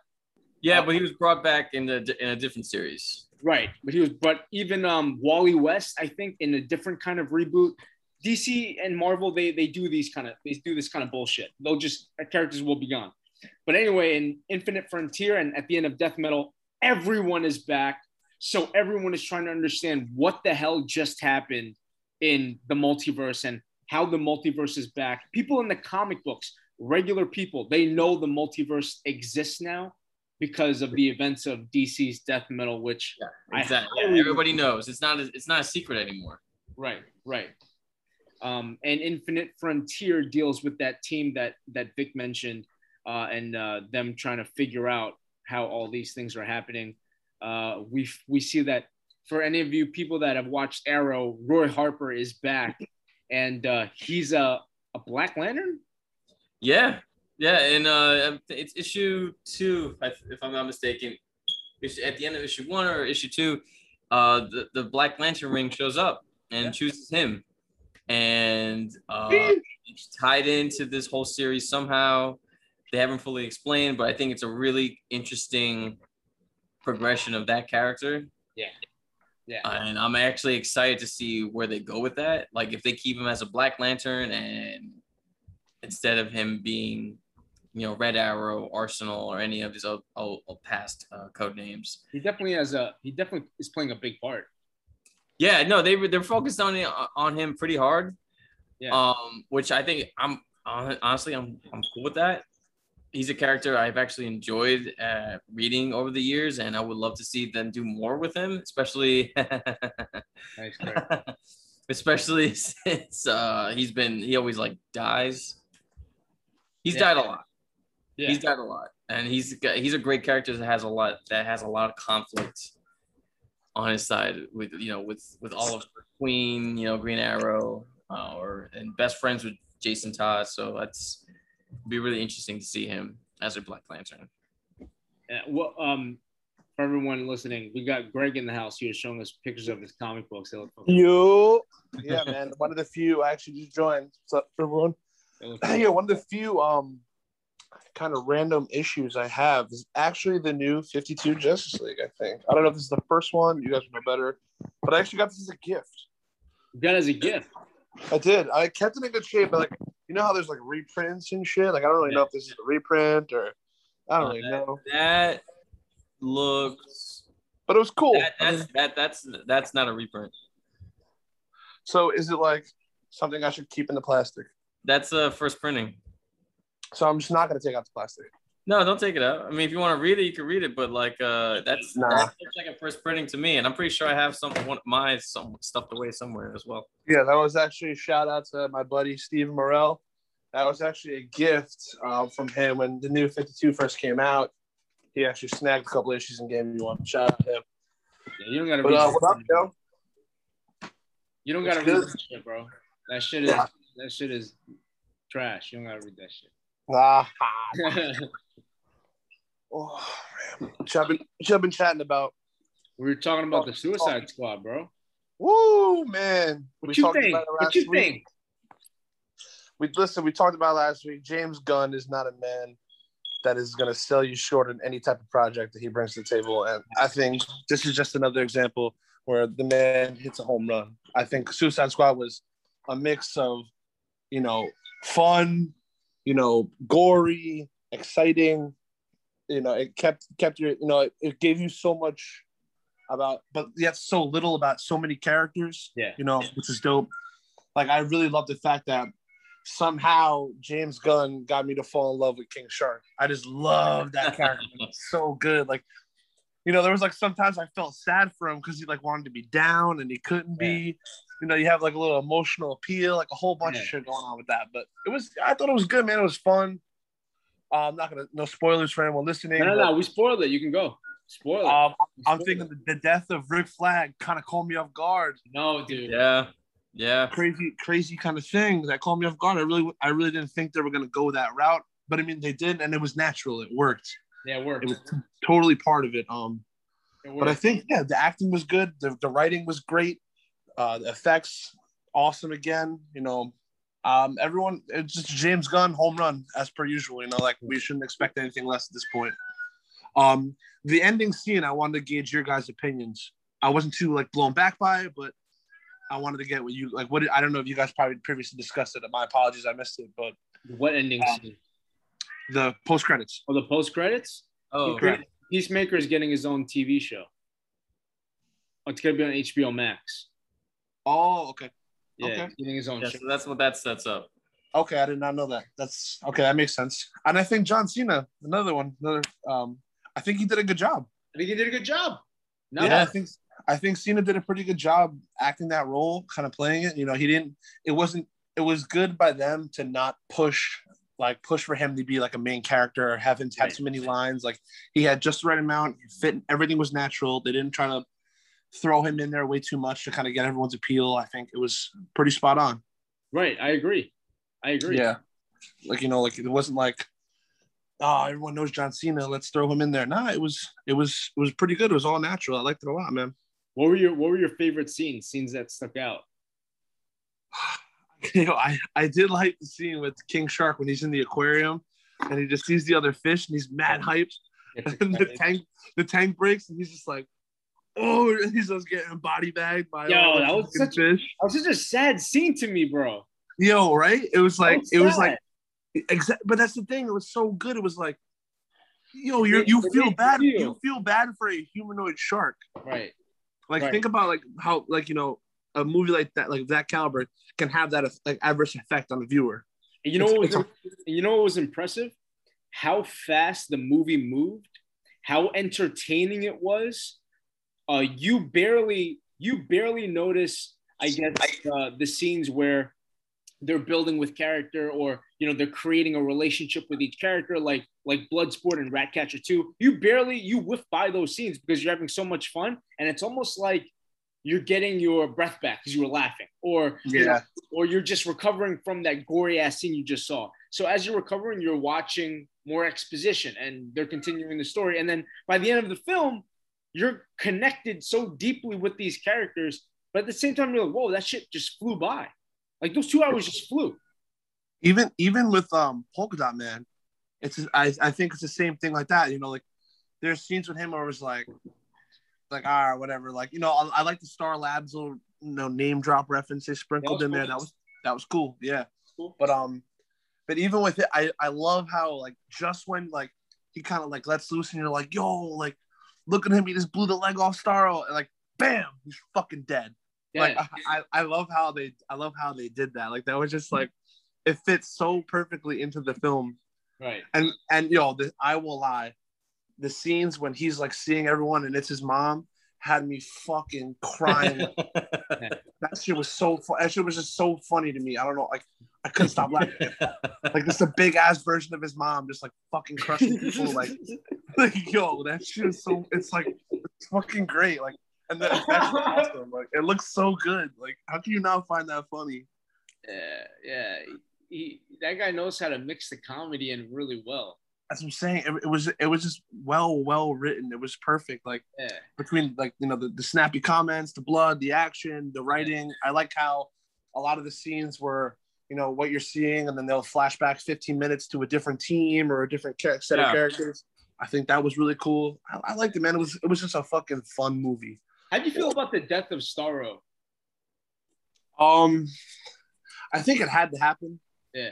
Yeah, uh, but he was brought back in, the, in a different series. Right, but he was. But even um, Wally West, I think, in a different kind of reboot. DC and Marvel, they they do these kind of they do this kind of bullshit. They'll just characters will be gone. But anyway, in Infinite Frontier and at the end of Death Metal, everyone is back. So everyone is trying to understand what the hell just happened in the multiverse and how the multiverse is back. People in the comic books, regular people, they know the multiverse exists now because of the events of DC's Death Metal, which yeah, exactly. Yeah, everybody knows. It's not a, it's not a secret anymore. Right, right. Um, and Infinite Frontier deals with that team that that Vic mentioned, uh, and uh, them trying to figure out how all these things are happening. Uh, we we see that for any of you people that have watched Arrow, Roy Harper is back, and uh, he's a a Black Lantern. Yeah, yeah, and uh, it's issue two, if I'm not mistaken. At the end of issue one or issue two, uh, the, the Black Lantern ring shows up and yeah. chooses him. And uh, it's tied into this whole series somehow. They haven't fully explained, but I think it's a really interesting progression of that character. Yeah. Yeah. And I'm actually excited to see where they go with that. Like if they keep him as a Black Lantern and instead of him being you know Red Arrow, Arsenal, or any of his old, old, old past uh, code names. He definitely has a he definitely is playing a big part. Yeah, no, they they're focused on on him pretty hard. Yeah. Um, which I think I'm honestly I'm I'm cool with that. He's a character I've actually enjoyed uh, reading over the years, and I would love to see them do more with him, especially. nice, especially since uh, he's been he always like dies. He's yeah. died a lot. Yeah. He's got a lot, and he's he's a great character that has a lot that has a lot of conflict on his side with you know with with all of Queen, you know Green Arrow, uh, or and best friends with Jason Todd. So that's be really interesting to see him as a Black Lantern. Yeah, well, um, for everyone listening, we got Greg in the house. He was showing us pictures of his comic books. Yo, yeah, man, one of the few. I actually just joined. What's up, everyone? Yeah, one of the few um kind of random issues I have is actually the new 52 Justice League, I think. I don't know if this is the first one, you guys know better, but I actually got this as a gift. You got it as a gift? I did. I kept it in good shape, but like, you know how there's like reprints and shit? Like, I don't really know if this is a reprint or I don't really that, know. That looks. But it was cool. That, that's, that, that's, that's not a reprint. So is it like something I should keep in the plastic? That's a uh, first printing. So I'm just not gonna take out the plastic. No, don't take it out. I mean, if you want to read it, you can read it, but like uh that's nah. that's like a first printing to me, and I'm pretty sure I have some one of my some stuffed away somewhere as well. Yeah, that was actually a shout out to my buddy Steve Morel. That was actually a gift uh, from him when the new 52 first came out. He actually snagged a couple issues and gave me one. Shout out to him. Yeah, you don't gotta but, read. Uh, what up, yo? You don't gotta read that shit, bro. That shit is that shit is trash. You don't gotta read that shit. Ah. oh man, which I've been, which I've been chatting about. We were talking about the Suicide Squad, bro. Woo, man! What we you think? What you week. think? We listen. We talked about last week. James Gunn is not a man that is going to sell you short on any type of project that he brings to the table, and I think this is just another example where the man hits a home run. I think Suicide Squad was a mix of, you know, fun, you know, gory, exciting. You know, it kept kept your, you know, it, it gave you so much about, but yet so little about so many characters. Yeah. you know, which is dope. Like I really love the fact that somehow James Gunn got me to fall in love with King Shark. I just love that character. So good. Like, you know, there was like sometimes I felt sad for him because he like wanted to be down and he couldn't be. You know, you have like a little emotional appeal, like a whole bunch Yeah. of shit going on with that. But it was, I thought it was good, man. It was fun. Uh, I'm not gonna no spoilers for anyone listening. No, no, but, no. We spoiled it. You can go. Spoil it. Um, I'm thinking it. the, the death of Rick Flag kind of caught me off guard. no, dude. Yeah. Yeah. Crazy, crazy kind of thing that caught me off guard. I really, I really didn't think they were gonna go that route, but I mean they did, and it was natural. It worked. Yeah, it worked. It was totally part of it. Um, It but I think yeah, the acting was good. The, the writing was great. Uh, the effects awesome again. You know, um, everyone it's just James Gunn home run as per usual. You know, like we shouldn't expect anything less at this point. Um, the ending scene, I wanted to gauge your guys' opinions. I wasn't too like blown back by it, but I wanted to get what you like. What did, I don't know if you guys probably previously discussed it. My apologies, I missed it. But what ending Um, scene? the post credits. Oh, the post credits. Oh, Correct. Peacemaker is getting his own TV show. Oh, it's gonna be on HBO Max. Oh, okay, Yeah, Okay. getting his own yeah, show. so that's what that sets up. okay. I did not know that. That's okay. That makes sense. And I think John Cena, another one, another. Um, I think he did a good job. I think he did a good job. No, yeah, I think I think Cena did a pretty good job acting that role, kind of playing it. You know, he didn't. It wasn't. It was good by them to not push, like push for him to be like a main character or have him have Right. too many lines. Like he had just the right amount. Fit. Everything was natural. They didn't try to throw him in there way too much to kind of get everyone's appeal. I think it was pretty spot on. right. I agree. I agree. Yeah, like you know, like it wasn't like. Oh, everyone knows John Cena. Let's throw him in there. Nah, it was it was it was pretty good. It was all natural. I liked it a lot, man. What were your What were your favorite scenes? Scenes that stuck out? you know, I, I did like the scene with King Shark when he's in the aquarium and he just sees the other fish and he's mad hyped. And the tank the tank breaks and he's just like, oh, he's just getting body bagged by Yo, that was such a- fish. That was such a sad scene to me, bro. Yo, right? It was like So it was like exact, but that's the thing. It was so good. It was like, yo, you you feel bad. feel. You feel bad for a humanoid shark. right. Like Right. think about like how like you know a movie like that like that caliber can have that like adverse effect on the viewer. And you know It's- what was you know what was impressive? How fast the movie moved, how entertaining it was. Uh, you barely you barely notice, I guess, uh, the scenes where they're building with character or you know they're creating a relationship with each character like like bloodsport and ratcatcher 2 you barely you whiff by those scenes because you're having so much fun and it's almost like you're getting your breath back because you were laughing or you know, Yeah. or you're just recovering from that gory ass scene you just saw. So as you're recovering, you're watching more exposition and they're continuing the story. And then by the end of the film, you're connected so deeply with these characters, but at the same time, you're like, whoa, that shit just flew by. Like those two hours just flew. even even with um polka dot man it's I, I think it's the same thing like that you know like there's scenes with him where it was like like ah whatever like you know I, I like the star labs little you know name drop reference they sprinkled in there that was that was cool yeah Cool. but um but even with it i i love how like just when like he kind of like lets loose and you're like yo like look at him he just blew the leg off starro and like bam he's fucking dead Yeah. like I, I I love how they I love how they did that. Like that was just like it fits so perfectly into the film. right. And and yo, the, I will lie, the scenes when he's like seeing everyone and it's his mom had me fucking crying. that shit was so fun. That shit was just so funny to me. I don't know, like I couldn't stop laughing. Like this a big ass version of his mom, just like fucking crushing people. Like, like yo, that shit is so. It's like it's fucking great. Like, and effects are awesome. Like, it looks so good. Like, how can you not find that funny? yeah, yeah. He, that guy knows how to mix the comedy in really well. That's what I'm saying. It, it was it was just well well written. It was perfect. Like Yeah. between like you know the, the snappy comments, the blood, the action, the writing. I like how a lot of the scenes were you know what you're seeing, and then they'll flash back 15 minutes to a different team or a different char- set Yeah. of characters. I think that was really cool. I, I liked it, man. It was it was just a fucking fun movie. How do you feel about the death of Starro? Um, I think it had to happen. Yeah.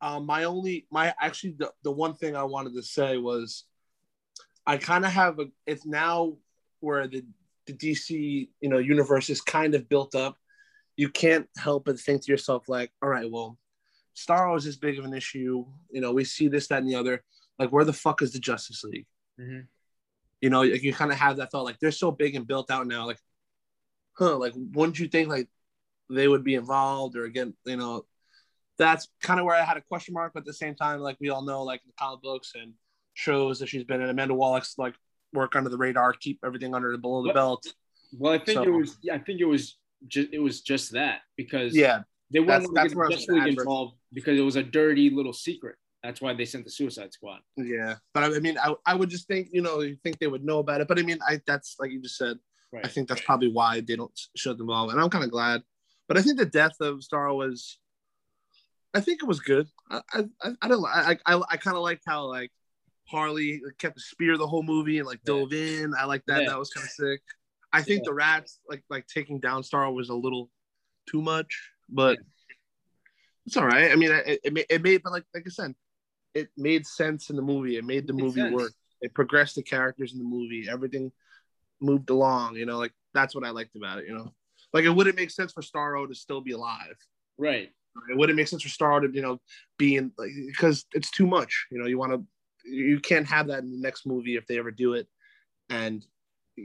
Um, my only, my actually, the, the one thing I wanted to say was, I kind of have a. It's now where the the DC, you know, universe is kind of built up, you can't help but think to yourself, like, all right, well, Starro is this big of an issue. You know, we see this, that, and the other. Like, where the fuck is the Justice League? Mm-hmm. You know, like you kind of have that thought, like they're so big and built out now. Like, huh? Like, wouldn't you think like they would be involved or again, you know, that's kind of where I had a question mark. But at the same time, like we all know, like the comic books and shows that she's been in, Amanda Waller's like work under the radar, keep everything under the below the Well, belt. Well, I think So- it was. I think it was just. It was just that because Yeah, they weren't to get was Justice League involved because it was a dirty little secret. That's why they sent the Suicide Squad. yeah. But I, mean, I, I would just think, you know, you think they would know about it. But I mean, I that's like you just said. Right. I think that's probably why they don't show them all, and I'm kind of glad. But I think the death of Starro was, I think it was good. I I, I- don't I I, I kind of liked how like Harley kept the spear the whole movie and like Yeah. dove in. I like that. Yeah. That was kind of sick. I think Yeah. the rats like like taking down Starro was a little too much, but it's all right. I mean, it, it, made, it made, but like like I said, it made sense in the movie. It made the Made movie sense. work. It progressed the characters in the movie. Everything moved along. You know, like that's what I liked about it. You know, like it wouldn't make sense for Starro to still be alive. Right. It wouldn't make sense for Starro to you know being like because it's too much. You know, you want to you can't have that in the next movie if they ever do it, and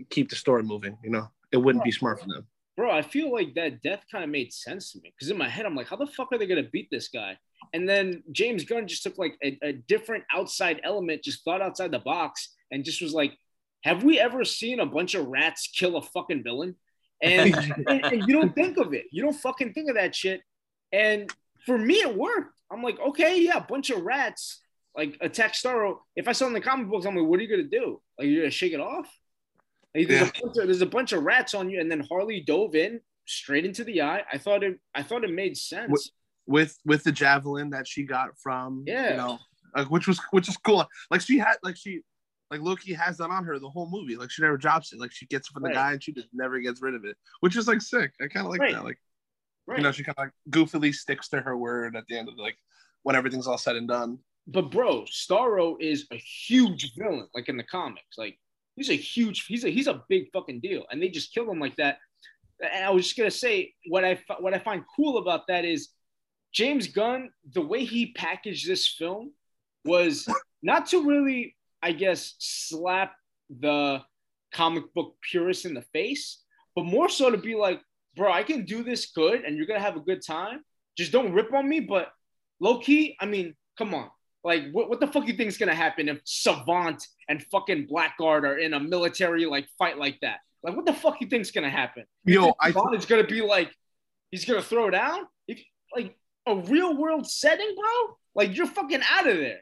keep the story moving. You know, it wouldn't be smart for them. Bro, I feel like that death kind of made sense to me because in my head, I'm like, how the fuck are they going to beat this guy? And then James Gunn just took like a, a different outside element, just thought outside the box, and just was like, have we ever seen a bunch of rats kill a fucking villain? And, and, and you don't think of it. You don't fucking think of that shit. And for me, it worked. I'm like, okay, yeah, a bunch of rats like attack Starro. If I saw in the comic books, I'm like, what are you gonna do? Like, you're gonna shake it off? Like, there's, Yeah. a bunch of, there's a bunch of rats on you, and then Harley dove in straight into the eye. I thought it. I thought it made sense. with with the javelin that she got from Yeah. you know like which was which is cool like she had like she like Loki has that on her the whole movie like she never drops it like she gets it from the Right. guy and she just never gets rid of it which is like sick I kind of like Right. that like right. you know she kind of like goofily sticks to her word at the end of like when everything's all said and done but bro, Starro is a huge villain, like in the comics. Like he's a huge, he's a he's a big fucking deal, and they just killed him like that. And I was just gonna say what I what I find cool about that is James Gunn, the way he packaged this film was not to really, I guess, slap the comic book purists in the face, but more so to be like, bro, I can do this good, and you're gonna have a good time. Just don't rip on me, but low key, I mean, come on. Like, what, what the fuck you think is gonna happen if Savant and fucking Blackguard are in a military like fight like that? Like, what the fuck you think's gonna happen? You I Savant is gonna be like, he's gonna throw down? If like a real world setting, bro, like you're fucking out of there.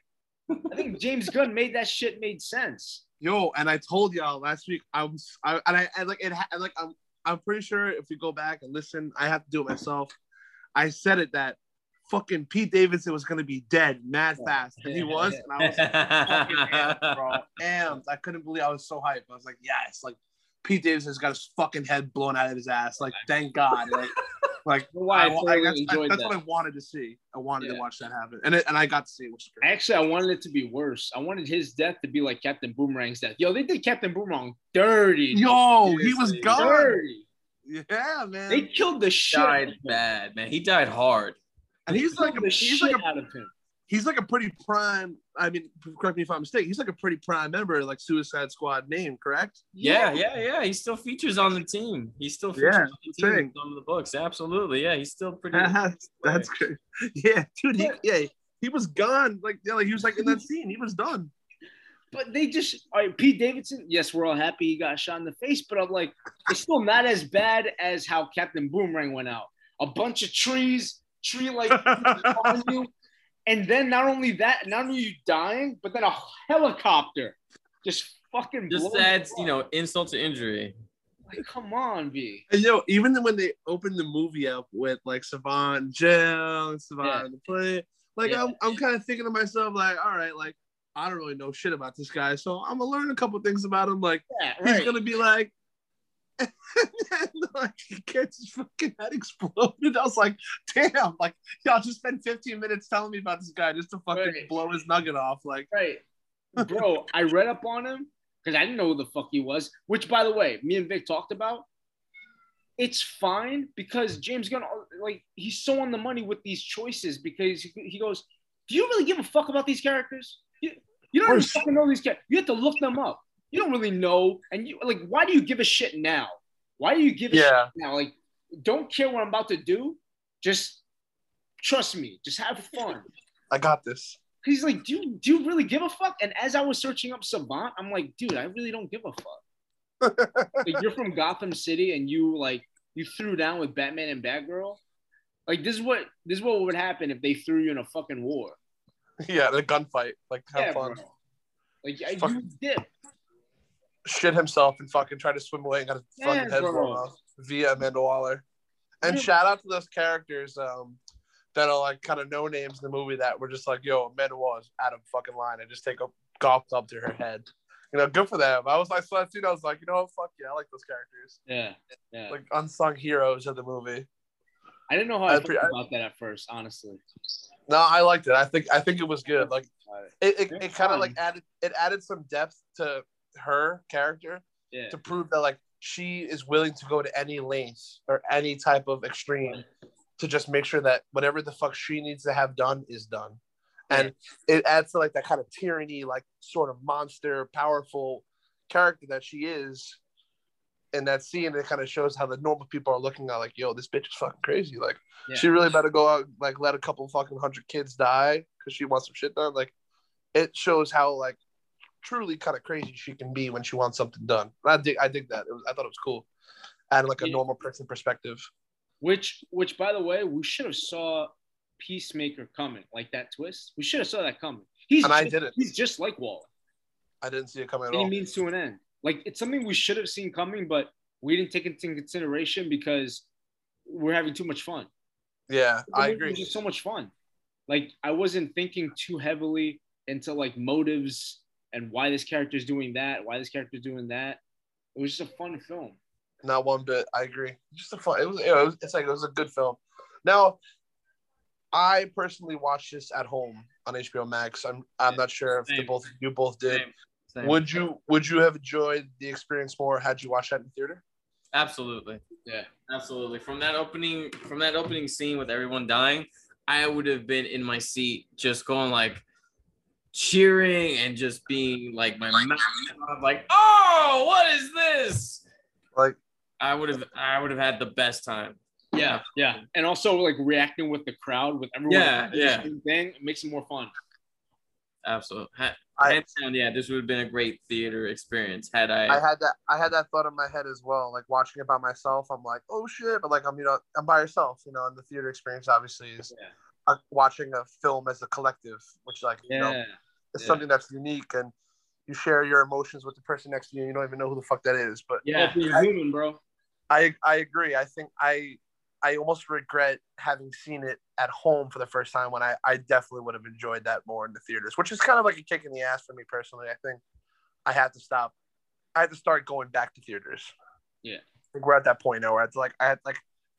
I think James Gunn made that shit made sense. yo and I told y'all last week I was I and I, I like it ha- like I'm I'm pretty sure if we go back and listen I have to do it myself I said it that fucking Pete Davidson was gonna be dead mad fast and he was and I was fucking amped, bro. Amped. I couldn't believe I was so hyped. I was like, yes, like Pete Davidson's got his fucking head blown out of his ass. Like, thank God. Like, like Why I I- that's, enjoyed that's that. what I wanted to see. I wanted Yeah. to watch that happen, and it, and I got to see it. Which was great. Actually, I wanted it to be worse. I wanted his death to be like Captain Boomerang's death. Yo, they did Captain Boomerang dirty. Yo, he was gone. dirty. Yeah, man. They killed the shit. died bad, man. He died hard. And he's like, a, the he's shit like a, out of him. he's like a pretty prime. I mean, correct me if I'm mistaken. He's like a pretty prime member, like Suicide Squad name, correct? Yeah, yeah, yeah. He still features on the team. He still features Yeah, on the team in some of the books. Absolutely. Yeah, he's still pretty. That's, that's great. Yeah, dude. He, yeah, he was gone. Like, yeah, like he was like in that scene. He was done. But they just all right, Pete Davidson. Yes, we're all happy he got shot in the face, but I'm like, it's still not as bad as how Captain Boomerang went out. A bunch of trees, tree like on you, and then not only that, not only you dying, but then a helicopter just fucking Just blows adds, you you know, insult to injury. Like, come on, B. And, yo, even when they opened the movie up with like Savant in jail and Savant Yeah. the plane, like Yeah. I'm, I'm kind of thinking to myself, like, all right, like I don't really know shit about this guy, so I'm gonna learn a couple things about him. Like Yeah, he's gonna be like, and then, like he gets his fucking head exploded. I was like, damn, like y'all just spent 15 minutes telling me about this guy just to fucking Right. blow his nugget off. Like, Right. Bro, I read up on him because I didn't know who the fuck he was. Which, by the way, me and Vic talked about. It's fine because James Gunn, like, he's so on the money with these choices because he, he goes, "Do you really give a fuck about these characters? You, you don't even fucking know these characters. You have to look them up. You don't really know, and you like, why do you give a shit now? Why do you give a shit now? Like, don't care what I'm about to do. Just trust me. Just have fun." I got this. He's like, do you, do you really give a fuck? And as I was searching up Savant, I'm like, dude, I really don't give a fuck. Like, you're from Gotham City and you like you threw down with Batman and Batgirl. Like this is what this is what would happen if they threw you in a fucking war. yeah, the gunfight. Like have Yeah, fun. bro. Like I, you dip. Shit himself and fucking try to swim away and got his Yeah, fucking head blown off via Amanda Waller. And Yeah. shout out to those characters um that are like kind of no names in the movie that were just like, yo, Amanda Waller's out of fucking line and just take a golf club to her head. You know, good for them. I was like, so that scene, I was like, you know, what? fuck yeah, I like those characters, Yeah, yeah. like unsung heroes of the movie. I didn't know how I, I felt pre- I- about that at first, honestly. No, I liked it. I think I think it was good. Like it, it, it kind of like added it added some depth to her character Yeah, to prove that like she is willing to go to any lengths or any type of extreme to just make sure that whatever the fuck she needs to have done is done. And it adds to like that kind of tyranny, like sort of monster, powerful character that she is. In that scene, it kind of shows how the normal people are looking at like, yo, this bitch is fucking crazy. Like, Yeah. she really better go out, like, let a couple fucking hundred kids die because she wants some shit done. Like, it shows how like truly kind of crazy she can be when she wants something done. I dig, I dig that. It was, I thought it was cool, and like a Yeah. normal person perspective. which which by the way, we should have saw Peacemaker coming, like that twist. We should have saw that coming. He's And I didn't. He's just like Waller. I didn't see it coming all. means to an end. Like it's something we should have seen coming, but we didn't take it into consideration because we're having too much fun. Yeah, I agree. was just so much fun. Like I wasn't thinking too heavily into like motives and why this character's doing that, why this character's doing that. It was just a fun film. Not one bit. I agree. Just a fun. It was. It was it's like it was a good film. Now, I personally watched this at home on HBO Max. I'm. I'm not sure if the both you both did. Same, same. Would you Would you have enjoyed the experience more had you watched that in theater? Absolutely. Yeah. Absolutely. From that opening, from that opening scene with everyone dying, I would have been in my seat, just going like cheering and just being like my mouth like, oh, what is this? Like, I would have, I would have had the best time. Yeah, yeah. And also like reacting with the crowd, with everyone Yeah, yeah. same thing, it makes it more fun. Absolutely. Ha- I- hands down, yeah, this would have been a great theater experience had I. I had that. I had that thought in my head as well. Like watching it by myself, I'm like, oh shit. But like I'm, you know, I'm by yourself. You know, and the theater experience obviously is Yeah. uh, watching a film as a collective, which like you know Yeah. It's yeah. something that's unique and you share your emotions with the person next to you. and You don't even know who the fuck that is. But Yeah, being human, bro. I I agree. I think I I almost regret having seen it at home for the first time when I I definitely would have enjoyed that more in the theaters, which is kind of like a kick in the ass for me personally. I think I had to stop. I had to start going back to theaters. Yeah. I think we're at that point now where it's like I had like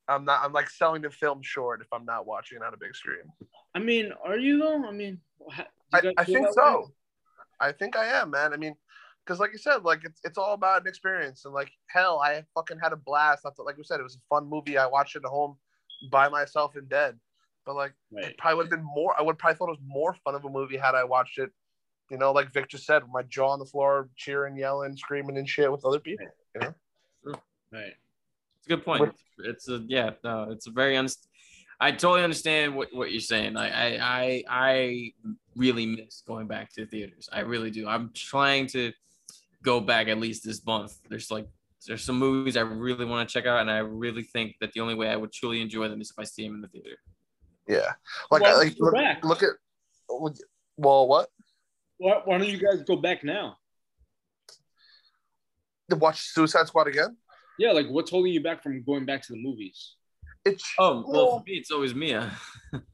I'm not I'm like selling the film short if I'm not watching it on a big screen. I mean, are you though? I mean, I, I think that way? so. I think I am, man. I mean, because like you said, like it's it's all about an experience, and like hell, I fucking had a blast. I thought, like we said, it was a fun movie. I watched it at home by myself in bed, but like Right. it probably would have been more. I would probably thought it was more fun of a movie had I watched it. You know, like Victor said, with my jaw on the floor, cheering, yelling, screaming, and shit with other people. Right. It's a good point. It's a yeah, no, it's a very un- I totally understand what, what you're saying. I, I I I really miss going back to theaters. I really do. I'm trying to go back at least this month. There's like there's some movies I really want to check out, and I really think that the only way I would truly enjoy them is if I see them in the theater. Yeah, like Why I like you look, back? look at. Well, what? Why, why don't you guys go back now? To watch Suicide Squad again? Yeah, like what's holding you back from going back to the movies? It's Oh well, Well- for me it's always Mia.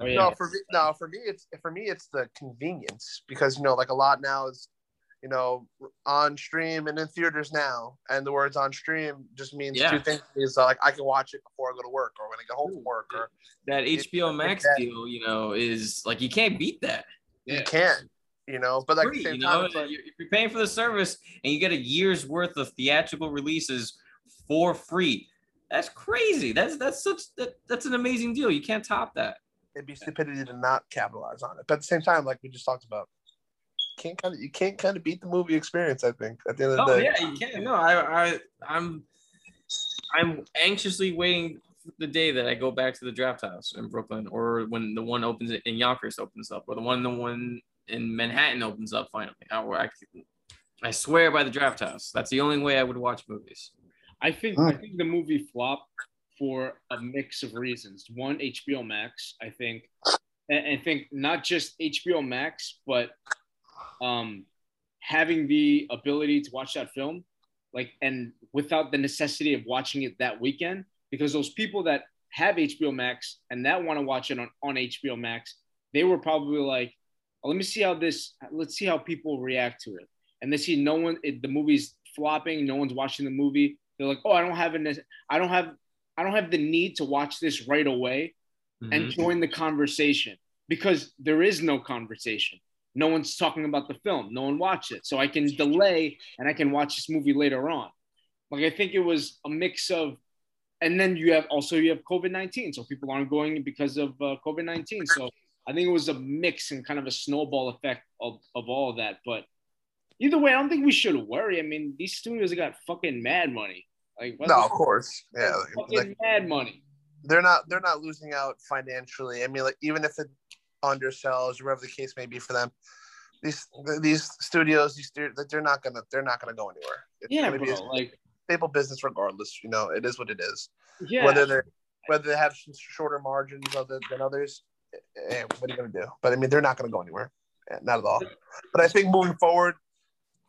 Oh yeah. No, for me, no, for me, it's for me, it's the convenience because you know, like a lot now is, you know, on stream and in theaters now, and the words on stream just means Yeah. two things: is uh, like I can watch it before I go to work or when I get home from work, or that HBO it's Max that- deal, you know, is like you can't beat that. Yeah. you can't. You know, but like at the free, same you time, know, it's like, if you're paying for the service and you get a year's worth of theatrical releases for free, that's crazy. That's that's such that, that's an amazing deal. You can't top that. it'd be stupidity to not capitalize on it. But at the same time, like we just talked about, can't kind of you can't kind of beat the movie experience. I think at the end of the Oh day, yeah, you can't. No, I, I I'm I'm anxiously waiting for the day that I go back to the Drafthouse in Brooklyn, or when the one opens in Yonkers opens up, or the one the one in Manhattan opens up finally. I, I, I swear by the Drafthouse. That's the only way I would watch movies. I think I think the movie flopped for a mix of reasons. One, HBO Max. I think, and I think not just HBO Max, but um, having the ability to watch that film, like, and without the necessity of watching it that weekend, because those people that have HBO Max and that want to watch it on, on HBO Max, they were probably like, oh, let me see how this, let's see how people react to it. And they see no one, it, the movie's flopping, no one's watching the movie. They're like, oh, I don't have an, I don't have, I don't have the need to watch this right away and Mhm. join the conversation because there is no conversation. No one's talking about the film. No one watched it. So I can delay and I can watch this movie later on. Like I think it was a mix of, and then you have also you have COVID nineteen, so people aren't going because of uh, COVID nineteen. So I think it was a mix and kind of a snowball effect of, of all of that. But either way, I don't think we should worry. I mean, these studios got fucking mad money. Like no, of course, yeah. fuck? fucking like, mad money. they're not they're not losing out financially. I mean, like even if it undersells or whatever the case may be for them, these these studios, these they're not gonna they're not gonna go anywhere. It's Yeah, be a. Like stable business regardless. You know, it is what it is. yeah. Whether they're whether they have some shorter margins other than others, eh, what are you gonna do? But I mean, they're not gonna go anywhere, Eh, not at all. But I think moving forward,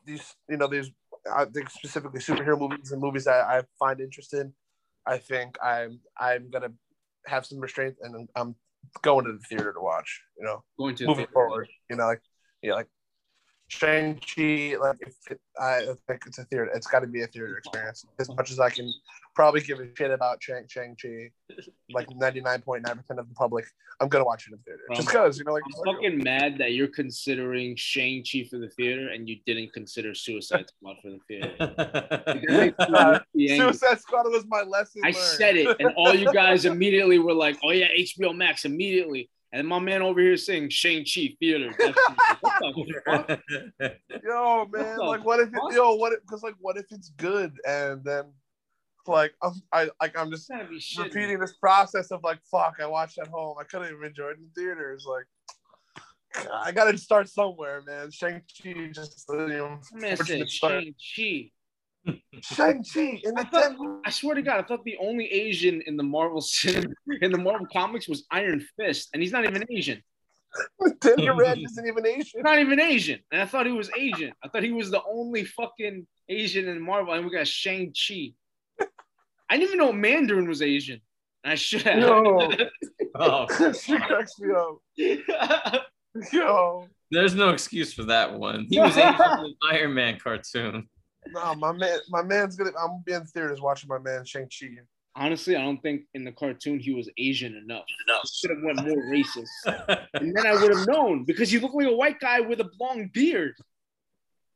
these you know these I think specifically superhero movies and movies that I find interesting. I think I'm I'm gonna have some restraint and I'm going to the theater to watch. You know, going to the moving theater. forward. You know, like yeah, like Shang Chi. Like if it, I think it's a theater. It's got to be a theater experience. As much as I can probably give a shit about Shang Shang Chi, like ninety nine point nine percent of the public, I'm gonna watch it in theater just because you know, like I'm fucking mad that you're considering Shang Chi for the theater and you didn't consider Suicide Squad for the theater. Uh, I Suicide Squad was my lesson. learned. said it, and all you guys immediately were like, "Oh yeah, HBO Max immediately." And my man over here saying Shang Chi theater. That's- what the yo man the like what if it, yo what because like what if it's good and then like i'm i like i'm just It's gotta be shit. repeating this process of like fuck i watched at home i couldn't even enjoy it in theaters like i gotta start somewhere man shang-chi just you know man said. Shang Chi. shang-chi in I the thought, 10 I swear to God, I thought the only Asian in the Marvel cinema, in the Marvel comics was Iron Fist, and he's not even Asian. Tender Red isn't even asian not even Asian, and I thought he was Asian. I thought he was the only fucking Asian in Marvel, and we got Shang Chi. I didn't even know Mandarin was Asian. I should have. No. oh, she cracks me up yo there's no excuse for that one. He was Asian in the Iron Man cartoon. no my man my man's gonna i'm gonna be in theaters watching my man shang-chi Honestly, I don't think in the cartoon he was Asian enough. Should have went more racist, and then I would have known because he looked like a white guy with a long beard,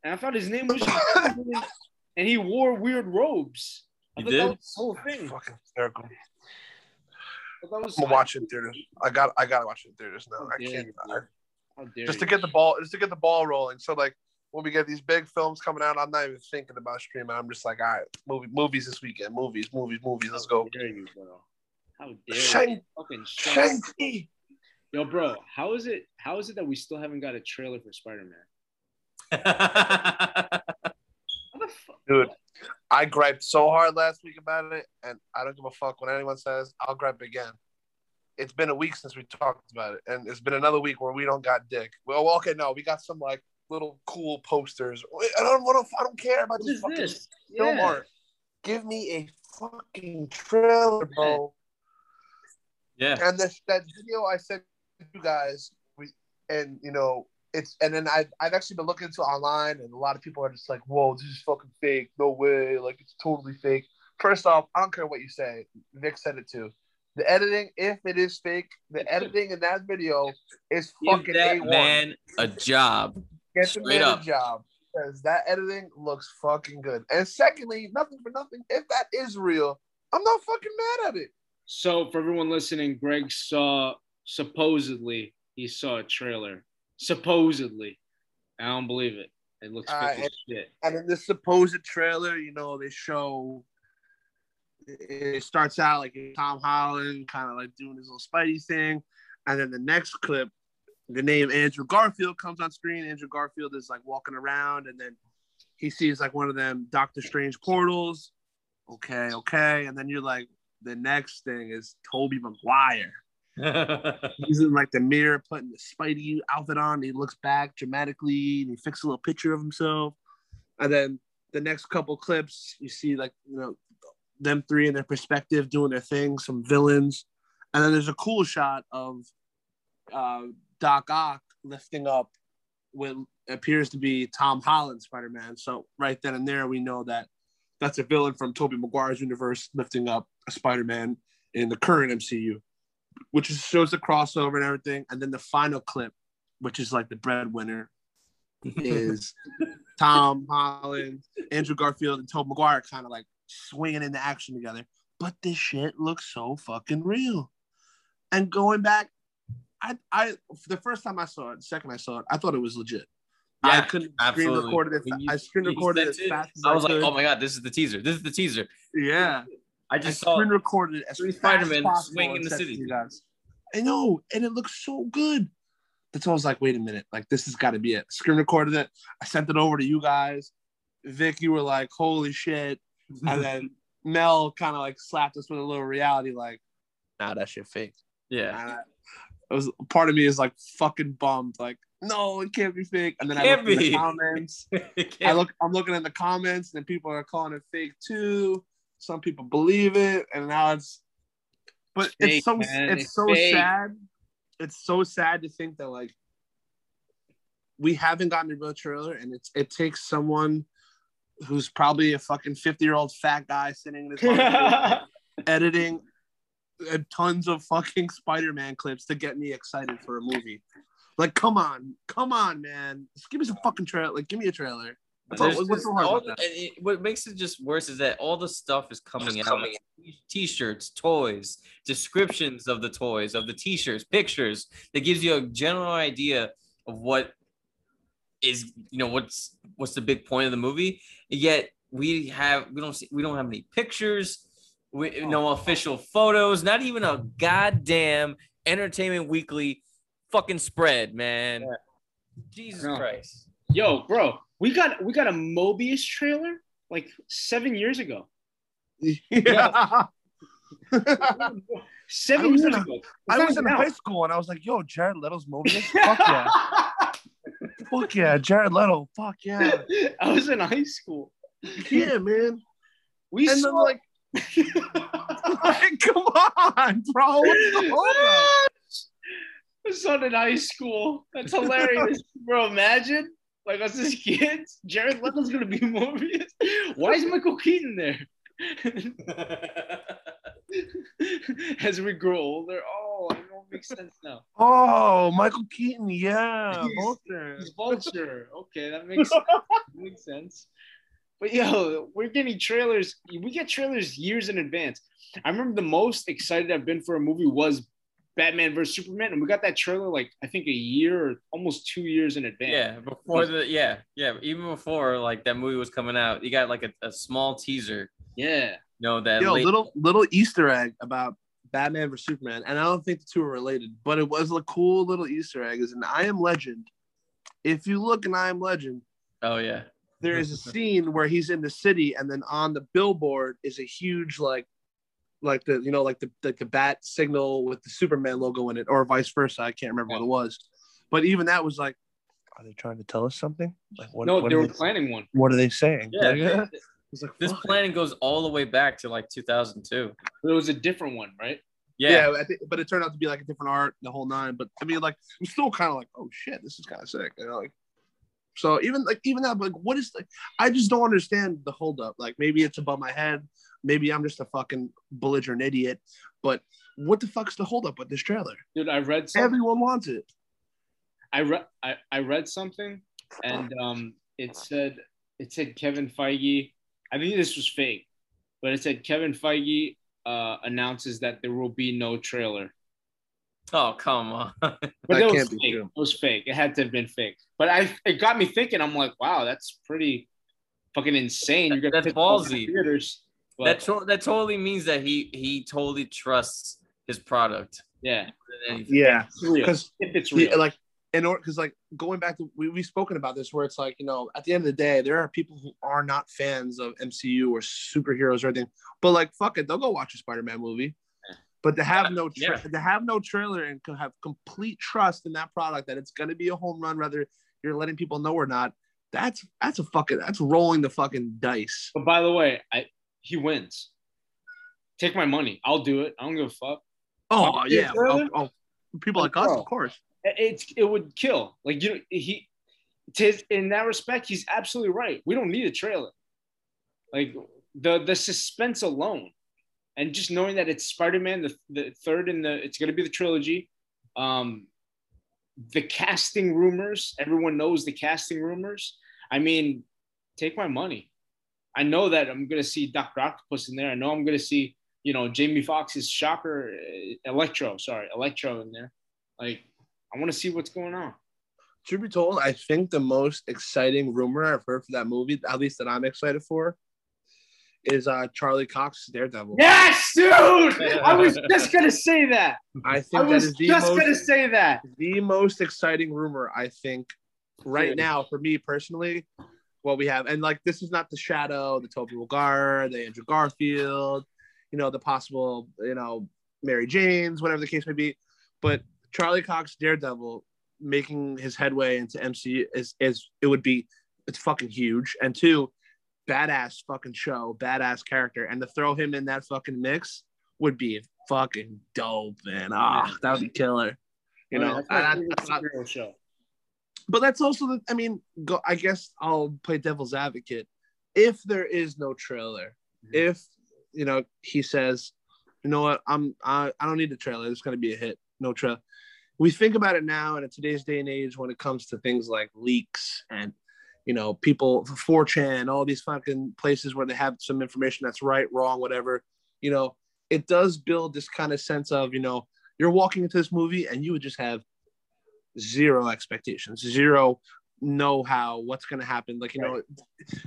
and I thought his name was, and he wore weird robes. I He did? that was the whole thing. fucking hysterical I thought that was- I'm gonna watch it in theaters. I got I gotta watch it in theaters now. How I can't I, bro. Just to get the ball just to get the ball rolling. So like when we get these big films coming out, I'm not even thinking about streaming. I'm just like, all right, movie movies this weekend, movies, movies, movies. Let's go. How dare you, bro? How dare Shang you? Fucking Shang- Shang Yo, bro, how is it? How is it that we still haven't got a trailer for Spider Man? How the fuck? Dude, I griped so hard last week about it, and I don't give a fuck what anyone says. I'll gripe again. It's been a week since we talked about it, and it's been another week where we don't got dick. Well, okay, no, we got some like little cool posters. I don't want to. I don't care about What this is fucking this? film Yeah. art. Give me a fucking trailer, bro. yeah. And this that video I sent you guys, we and you know it's and then I've I've actually been looking into online, and a lot of people are just like, "Whoa, this is fucking fake. No way. Like it's totally fake." First off, I don't care what you say. Vic said it too. The editing, if it is fake, the editing in that video is Give fucking that A1. man a job. Get the straight man up. a job because that editing looks fucking good. And secondly, nothing for nothing. If that is real, I'm not fucking mad at it. So for everyone listening, Greg saw supposedly he saw a trailer. Supposedly, I don't believe it. It looks Uh, fake as shit. And in this supposed trailer, you know, they show it starts out like Tom Holland kind of like doing his little Spidey thing. And then the next clip, the name Andrew Garfield comes on screen. Andrew Garfield is like walking around and then he sees like one of them Doctor Strange portals. Okay, okay. And then you're like, the next thing is Tobey Maguire. He's in like the mirror putting the Spidey outfit on. He looks back dramatically and he fixes a little picture of himself. And then the next couple clips, you see like you know them three in their perspective doing their thing, some villains, and then there's a cool shot of uh, Doc Ock lifting up what appears to be Tom Holland Spider Man. So right then and there, we know that that's a villain from Tobey Maguire's universe lifting up a Spider Man in the current MCU, which shows the crossover and everything. And then the final clip, which is like the breadwinner, is Tom Holland, Andrew Garfield, and Tobey Maguire kind of like swinging into action together. But this shit looks so fucking real. And going back, I, I, the first time I saw it, the second I saw it, I thought it was legit. I couldn't screen absolutely. record it. When you- I screen recorded it as fast as I was like, oh my god, this is the teaser. This is the teaser. yeah. I I just saw screen recorded it as three fast as Spider-Men possible swing in the city. You guys. I know, and it looks so good. That's why I was like, wait a minute, like this has got to be it. Screen recorded it. I sent it over to you guys. Vic, you were like, holy shit. And then Mel kind of like slapped us with a little reality, like, nah, that shit fake. yeah. And I- it was part of me is like fucking bummed, like, no, it can't be fake. And then I Can't look in the comments. I look, I'm looking in the comments, and people are calling it fake too. Some people believe it, and now it's. But Fake, it's so man. it's It's so fake. sad. It's so sad to think that like we haven't gotten a real trailer, and it's it takes someone who's probably a fucking 50 year old fat guy sitting in his editing tons of fucking Spider-Man clips to get me excited for a movie. Like, come on, come on, man, just give me some fucking trailer. Like, give me a trailer. What's, just so hard all about the- that? and it- what makes it just worse is that all the stuff is coming out. T-shirts, toys, descriptions of the toys, of the T-shirts, pictures that gives you a general idea of what is, you know, what's what's the big point of the movie. Yet we have we don't see we don't have any pictures, we, oh. no official photos, not even a goddamn Entertainment Weekly fucking spread, man. Jesus No. Christ. Yo, bro, we got we got a Morbius trailer like seven years ago. Yeah. Seven I was years in a- ago. I was in Now. high school and I was like, yo, Jared Leto's Morbius? Fuck yeah. Fuck yeah. Jared Leto. Fuck yeah. I was in high school. Yeah, man. We And saw. then, like, like, come on, bro. What's the holdup? I saw it in high school. That's hilarious, bro. Imagine like us as kids. Jared Leto's gonna be Morbius. Why is Michael Keaton there? as we grow older, oh, I know it makes sense now. Oh, Michael Keaton. Yeah. He's- Vulture. He's Vulture. Okay, that makes that makes sense. But yo, we're getting trailers. We get trailers years in advance. I remember the most excited I've been for a movie was Batman vs Superman, and we got that trailer like I think a year or almost two years in advance. Yeah, before the yeah, yeah, even before like that movie was coming out, you got like a, a small teaser, Yeah. you know, that Yo, late- little little Easter egg about Batman vs Superman, and I don't think the two are related, but it was a cool little Easter egg. Is in I Am Legend. If you look in I Am Legend, oh yeah. There is a scene where he's in the city, and then on the billboard is a huge like, like the you know like the like the bat signal with the Superman logo in it, or vice versa. I can't remember what it was, but even that was like, are they trying to tell us something? Like what? no, what they are were they- planning one. what are they saying? Yeah, Like, th- I was like, this planning goes all the way back to like 2002. But it was a different one, right? Yeah, yeah, I think, but it turned out to be like a different art, the whole nine. But I mean, like, I'm still kind of like, oh shit, this is kind of sick, you know. Like, so even like even that, like, what is like? I just don't understand the holdup. Like, maybe it's above my head. Maybe I'm just a fucking belligerent idiot. But what the fuck's the holdup with this trailer? Dude, I read something. Everyone wants it. I read I, I read something and um it said it said Kevin Feige. I think this was fake, but it said Kevin Feige uh, announces that there will be no trailer. Oh come on. But That it was can't be fake. true. It was fake. It had to have been fake. But I it got me thinking. I'm like, wow, that's pretty fucking insane. You're gonna That's pick ballsy. theaters. But, that to- that totally means that he he totally trusts his product. yeah, more than anything. Yeah, because If it's real, Yeah, like in order because like going back to we, we've spoken about this where it's like you know at the end of the day there are people who are not fans of mcu or superheroes or anything but like fuck it they'll go watch a spider-man movie but to have no tra- Yeah. to have no trailer and to have complete trust in that product that it's going to be a home run whether you're letting people know or not that's that's a fucking that's rolling the fucking dice but by the way, I he wins. Take my money. I'll do it. I don't give a fuck. oh Oh, yeah oh, oh, people like us of course it's it would kill. Like you, know, he, to, in that respect, he's absolutely right. We don't need a trailer. Like the the suspense alone, and just knowing that it's Spider Man, the the third in the, it's gonna be the trilogy. Um, the casting rumors, everyone knows the casting rumors. I mean, take my money. I know that I'm gonna see Doctor Octopus in there. I know I'm gonna see, you know, Jamie Foxx's Shocker, uh, Electro. Sorry, Electro in there. Like, I want to see what's going on. Truth be told, I think the most exciting rumor I've heard for that movie, at least that I'm excited for, is uh Charlie Cox Daredevil. Yes, dude. I was just gonna say that. I I think that is the just most gonna say that. the most exciting rumor I think right Yeah. now for me personally. What we have, and like this is not the Shadow, the Tobey Maguire, the Andrew Garfield, you know, the possible, you know, Mary Janes, whatever the case may be, but Charlie Cox Daredevil making his headway into MC is is it would be it's fucking huge, and two, badass fucking show, badass character, and to throw him in that fucking mix would be fucking dope, man. Ah, that would be killer. You know, That's my and I- I- show. but that's also the. I mean, go. I guess I'll play devil's advocate. If there is no trailer, Mhm. if you know he says, you know what, I'm I, I don't need a trailer. It's gonna be a hit. No trailer. We think about it now, and in today's day and age, when it comes to things like leaks and you know people, 4chan, all these fucking places where they have some information that's right, wrong, whatever. You know, it does build this kind of sense of you know you're walking into this movie and you would just have zero expectations, zero know how what's going to happen. Like you know,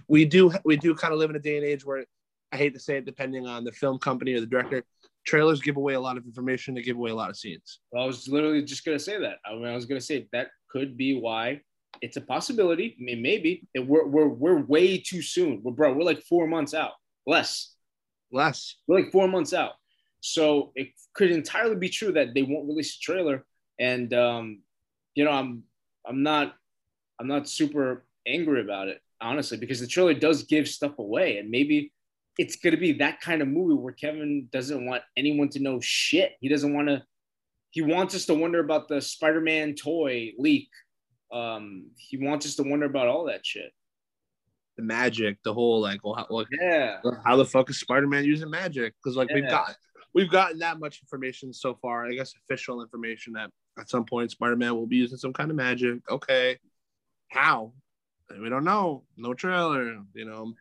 we do we do kind of live in a day and age where I hate to say it, depending on the film company or the director, trailers give away a lot of information. They give away a lot of scenes. Well, I was literally just gonna say that. I, mean, I was gonna say that could be why it's a possibility. I mean, maybe And we're we're we're way too soon. We're bro, we're like four months out, less. Less. We're like four months out. So it could entirely be true that they won't release a trailer. And um, you know, I'm I'm not I'm not super angry about it, honestly, because the trailer does give stuff away. And maybe it's gonna be that kind of movie where Kevin doesn't want anyone to know shit. He doesn't want to he wants us to wonder about the Spider-Man toy leak. Um, he wants us to wonder about all that shit. The magic, the whole like, well, how, like, Yeah. how the fuck is Spider-Man using magic? Because like we've got we've gotten that much information so far. I guess official information that at some point Spider-Man will be using some kind of magic. Okay, how? We don't know. No trailer. You know.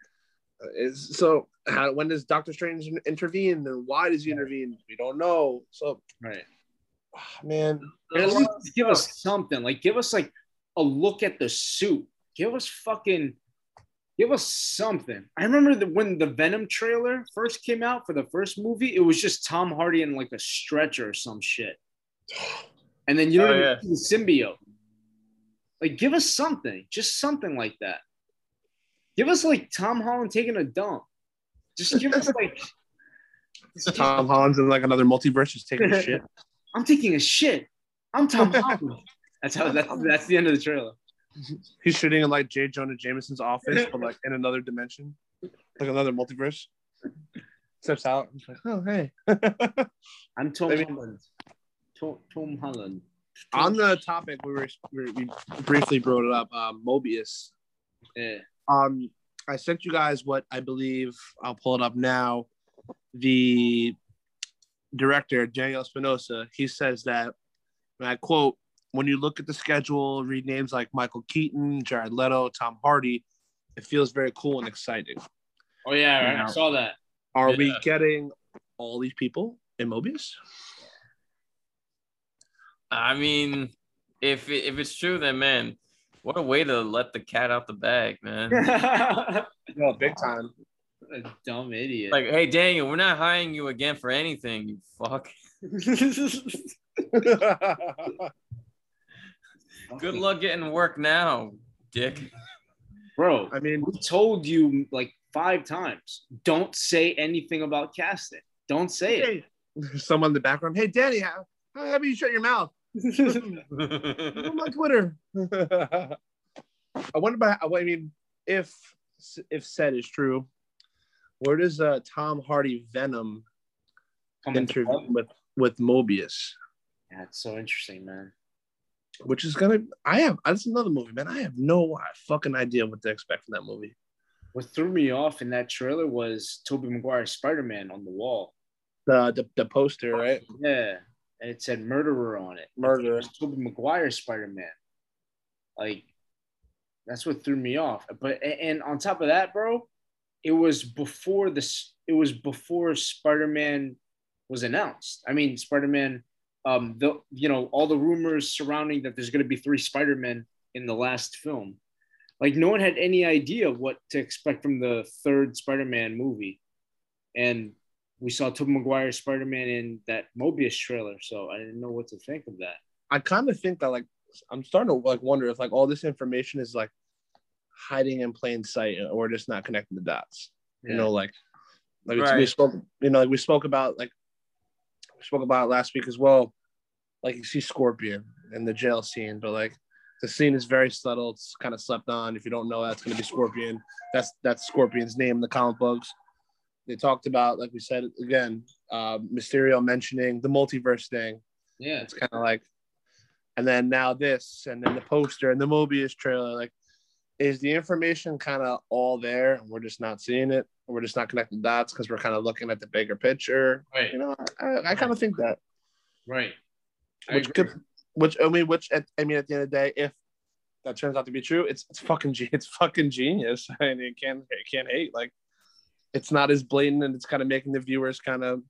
Uh, Is so how when does Doctor Strange intervene and why does he intervene? We don't know. So Right. ah, man, at least give us something. Like give us like a look at the suit. Give us fucking give us something. I remember that when the Venom trailer first came out for the first movie, it was just Tom Hardy in like a stretcher or some shit. And then you Oh, don't yeah. see the symbiote. Like give us something, just something like that. Give us like Tom Holland taking a dump. Just give us like Tom Holland's in like another multiverse just taking a shit. I'm taking a shit. I'm Tom Holland. That's how that's that's the end of the trailer. He's shooting in like J. Jonah Jameson's office, but like in another dimension, like another multiverse. Steps out. He's like, oh hey. I'm Tom Maybe- Holland. Tom, Tom Holland. On the topic, we were we, we briefly brought it up. Uh, Morbius. Yeah. Um, I sent you guys what I believe. I'll pull it up now. The director Daniel Espinosa, he says that, and I quote, "When you look at the schedule, read names like Michael Keaton, Jared Leto, Tom Hardy, it feels very cool and exciting." Oh yeah, right. Yeah. I saw that. Are we getting all these people in Morbius? I mean, if it, if it's true, then man, what a way to let the cat out the bag, man. No, big time. a dumb idiot. like, hey Daniel, we're not hiring you again for anything, you fuck. Good luck getting work now, dick. bro. I mean, We told you like five times. Don't say anything about casting. Don't say it. someone in the background. Hey, Danny, how, how about you shut your mouth? on my Twitter. I wonder about. I mean, if if said is true, where does uh, Tom Hardy Venom Coming to interview with with Morbius? Yeah, it's so interesting, man. Which is gonna. I have. That's another movie, man. I have no fucking idea what to expect from that movie. What threw me off in that trailer was Tobey Maguire's Spider-Man on the wall. The the, the poster, right? Yeah, and it said murderer on it. Murderer. It was Tobey Maguire's Spider-Man. Like, that's what threw me off. But and on top of that, bro, it was before this. It was before Spider-Man was announced. I mean, Spider-Man. Um, the you know all the rumors surrounding that there's going to be three Spider-Men in the last film. Like no one had any idea what to expect from the third Spider-Man movie, and we saw Tobey Maguire's Spider-Man in that Morbius trailer, so I didn't know what to think of that. I kind of think that like I'm starting to like wonder if like all this information is like hiding in plain sight or just not connecting the dots. You know, like like it's- we spoke, you know, like we spoke about like we spoke about it last week as well. Like you see Scorpion in the jail scene, but like the scene is very subtle. It's kind of slept on. If you don't know, that's going to be Scorpion. That's that's Scorpion's name in the comic books. They talked about, like we said again, uh, Mysterio mentioning the multiverse thing. yeah, It's kind of like, and then now this, and then the poster and the Morbius trailer. Like, is the information kind of all there, and we're just not seeing it? We're just not connecting dots because we're kind of looking at the bigger picture. right, You know, I, I kind of think that, right. I which agree. could, which I mean, which at, I mean, at the end of the day, if that turns out to be true, it's it's fucking it's fucking genius. I mean, you can't you can't hate like. It's not as blatant, and it's kind of making the viewers kind of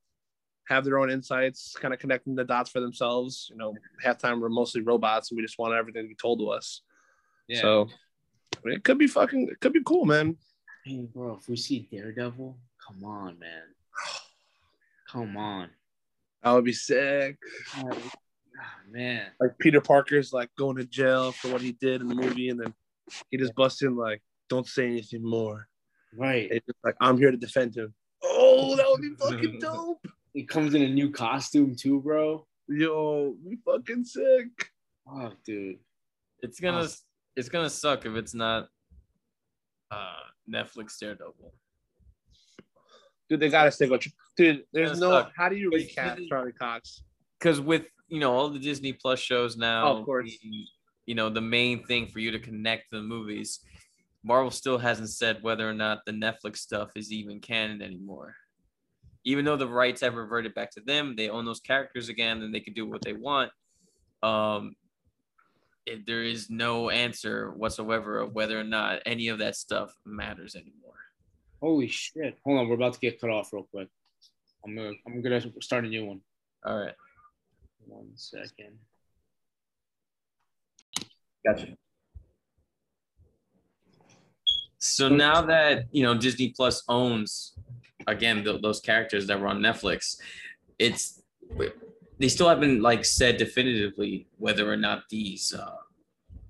have their own insights, kind of connecting the dots for themselves. You know, half time we're mostly robots, and we just want everything to be told to us. yeah. So it could be fucking, it could be cool, man. Hey, bro, if we see Daredevil, come on, man, come on, That would be sick. oh, man. Like Peter Parker's like going to jail for what he did in the movie, and then he just busts in like, "Don't say anything more." Right. It's just like I'm here to defend him. Oh, that would be fucking dope. He comes in a new costume too, bro. Yo, be fucking sick. Oh, dude. It's gonna it's gonna suck if it's not uh Netflix Daredevil. Dude, they gotta stick with you. Dude, there's no. tough. How do you recast Charlie Cox? Because with you know all the Disney Plus shows now, Oh, of course. the- you know the main thing for you to connect the movies, Marvel still hasn't said whether or not the Netflix stuff is even canon anymore. Even though the rights have reverted back to them, they own those characters again, and they can do what they want. Um, it, there is no answer whatsoever of whether or not any of that stuff matters anymore. Holy shit. Hold on, we're about to get cut off real quick. I'm gonna I'm gonna start a new one. All right. One second. Gotcha. So now that you know Disney Plus owns again th- those characters that were on Netflix, it's they still haven't like said definitively whether or not these uh,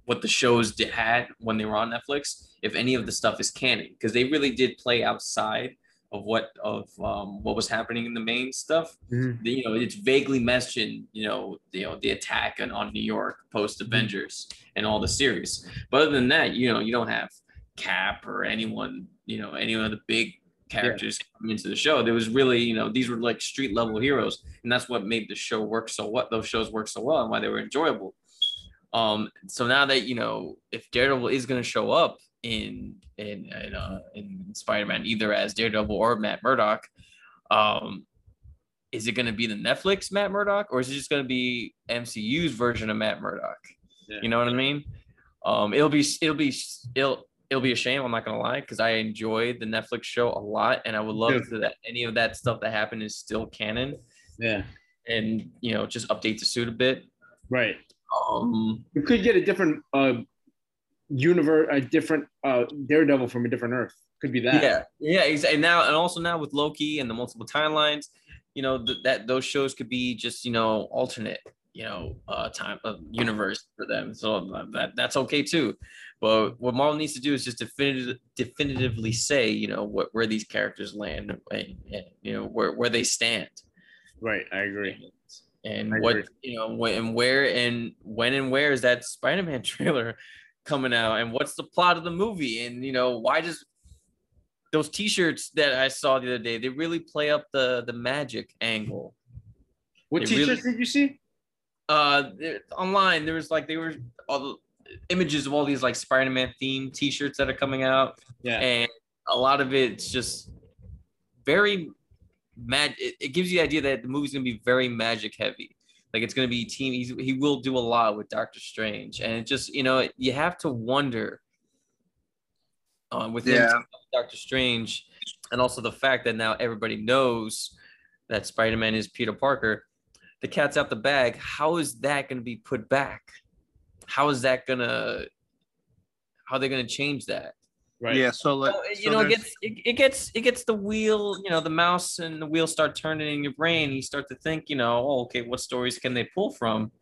what the shows did, had when they were on Netflix, if any of the stuff is canon, because they really did play outside of what of um, what was happening in the main stuff. Mhm. The- you know, it's vaguely mentioned, you know, you know, the attack on, on New York post Avengers and all the series. But other than that, you know, you don't have Cap or anyone, you know, any of the big characters come into the show. There was really, you know, these were like street level heroes, and that's what made the show work so what those shows work so well and why they were enjoyable. Um, so now that you know, if Daredevil is going to show up in in in, uh, in Spider-Man, either as Daredevil or Matt Murdock, um, is it going to be the Netflix Matt Murdock or is it just going to be MCU's version of Matt Murdock? Yeah. You know what I mean? Um, it'll be it'll be it'll it'll be a shame. I'm not gonna lie because I enjoyed the Netflix show a lot, and I would love that any of that stuff that happened is still canon, Yeah. and you know just update the suit a bit. Right. Um, You could get a different uh universe, a different uh Daredevil from a different Earth. Could be that. yeah, yeah, ex- and now and also now with Loki and the multiple timelines, you know th- that those shows could be just you know alternate you know uh time uh, universe for them so that that's okay too but what marvel needs to do is just definitive, definitively say you know what where these characters land and, and you know where, where they stand Right. I agree. and I what agree. you know when and where and when and where is that spider-man trailer coming out and what's the plot of the movie and you know why does those t-shirts that i saw the other day they really play up the the magic angle What They t-shirts did you see? uh online there was like they were all the images of all these like spider-man themed t-shirts that are coming out. Yeah. and a lot of it's just very mad it, it gives you the idea that the movie's gonna be very magic heavy. Like it's gonna be team he's, he will do a lot with doctor strange. And it just you know you have to wonder uh, with him doctor strange and also the fact that now everybody knows that spider-man is peter parker the cat's out the bag. How is that gonna be put back how is that gonna how are they gonna change that Right. Yeah, so like well, you so know, it gets it, it gets it gets the wheel, you know, the mouse and the wheel start turning in your brain. You start to think, you know, oh, okay, what stories can they pull from?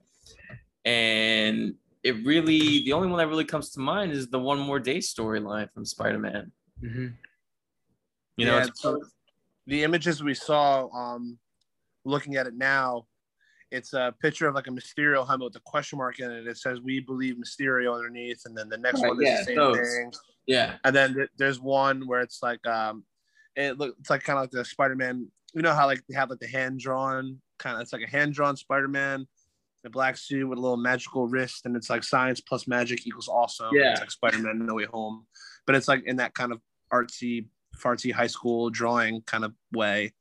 And it really, the only one that really comes to mind is the one more day storyline from Spider-Man. Mhm. You know, Yeah, it's- so the images we saw, um, looking at it now, it's a picture of like a Mysterio helmet with a question mark in it. It says "We believe Mysterio" underneath, and then the next Right, one is yeah, the same those. thing. yeah, And then th- there's one where it's like, um, it looks it's like kind of like the Spider-Man. You know how like they have like the hand drawn kind of. It's like a hand drawn Spider-Man, the black suit with a little magical wrist, and it's like science plus magic equals awesome. Yeah. it's like Spider-Man No Way Home, but it's like in that kind of artsy, fartsy high school drawing kind of way.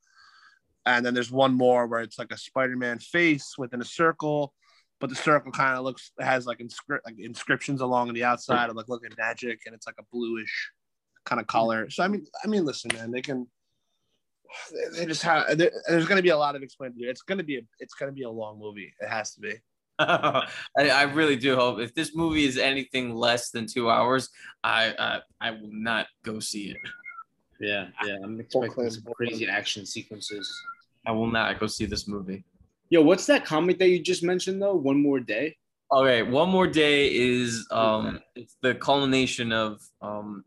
And then there's one more where it's like a Spider-Man face within a circle, but the circle kind of looks has like inscri- like inscriptions along the outside of like looking magic, and it's like a bluish kind of color. So I mean, I mean, listen, man, they can. They, they just have. There's going to be a lot of explaining to do. It's going to be a. It's going to be a long movie. It has to be. I, I really do hope if this movie is anything less than two hours, I I, I will not go see it. Yeah. Yeah. I'm expecting some crazy action sequences. I will not go see this movie. Yo, what's that comic that you just mentioned though? One more day. All right, one more day is um it's the culmination of um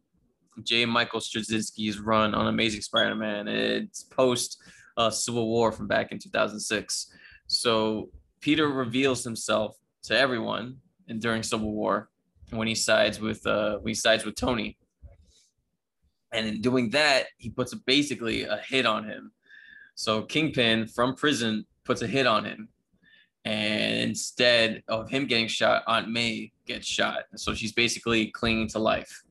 J. Michael Straczynski's run on Amazing Spider-Man. It's post uh, Civil War from back in 2006. So Peter reveals himself to everyone and during Civil War when he sides with uh when he sides with Tony. And in doing that, he puts a, basically a hit on him. So Kingpin from prison puts a hit on him and instead of him getting shot, Aunt May gets shot. So she's basically clinging to life.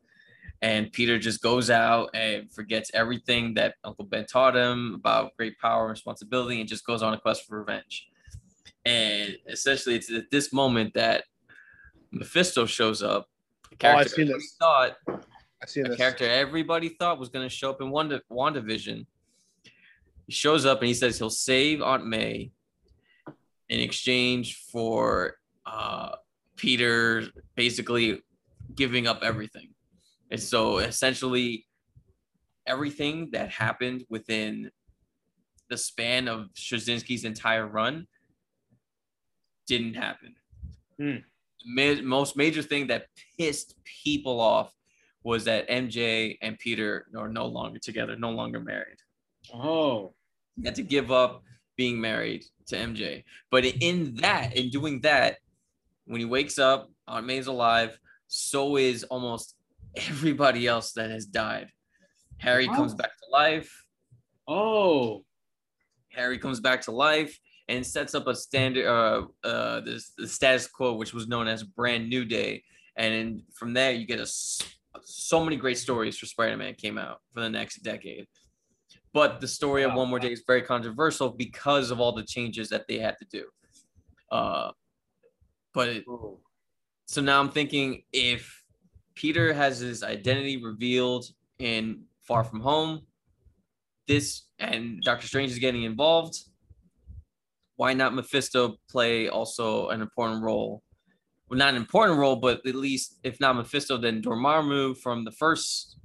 And Peter just goes out and forgets everything that Uncle Ben taught him about great power and responsibility and just goes on a quest for revenge. And essentially, it's at this moment that Mephisto shows up. A Oh, I've character seen everybody this. thought I see a this. character everybody thought was going to show up in Wanda WandaVision. He shows up and he says he'll save Aunt May in exchange for uh, Peter basically giving up everything. And so essentially, everything that happened within the span of Straczynski's entire run didn't happen. Hmm. Ma- most major thing that pissed people off was that MJ and Peter are no longer together, no longer married. Oh. He had to give up being married to MJ. But in that, in doing that, when he wakes up, Aunt May's alive. So is almost everybody else that has died. Harry Wow. comes back to life. Oh. Harry comes back to life and sets up a standard, uh, uh, the, the status quo, which was known as Brand New Day. And in, from there, you get a, so many great stories for Spider-Man came out for the next decade. But the story of One More Day is very controversial because of all the changes that they had to do. Uh, but it, so now I'm thinking if Peter has his identity revealed in Far From Home, this and Doctor Strange is getting involved, why not Mephisto play also an important role? Well, not an important role, but at least if not Mephisto, then Dormammu from the first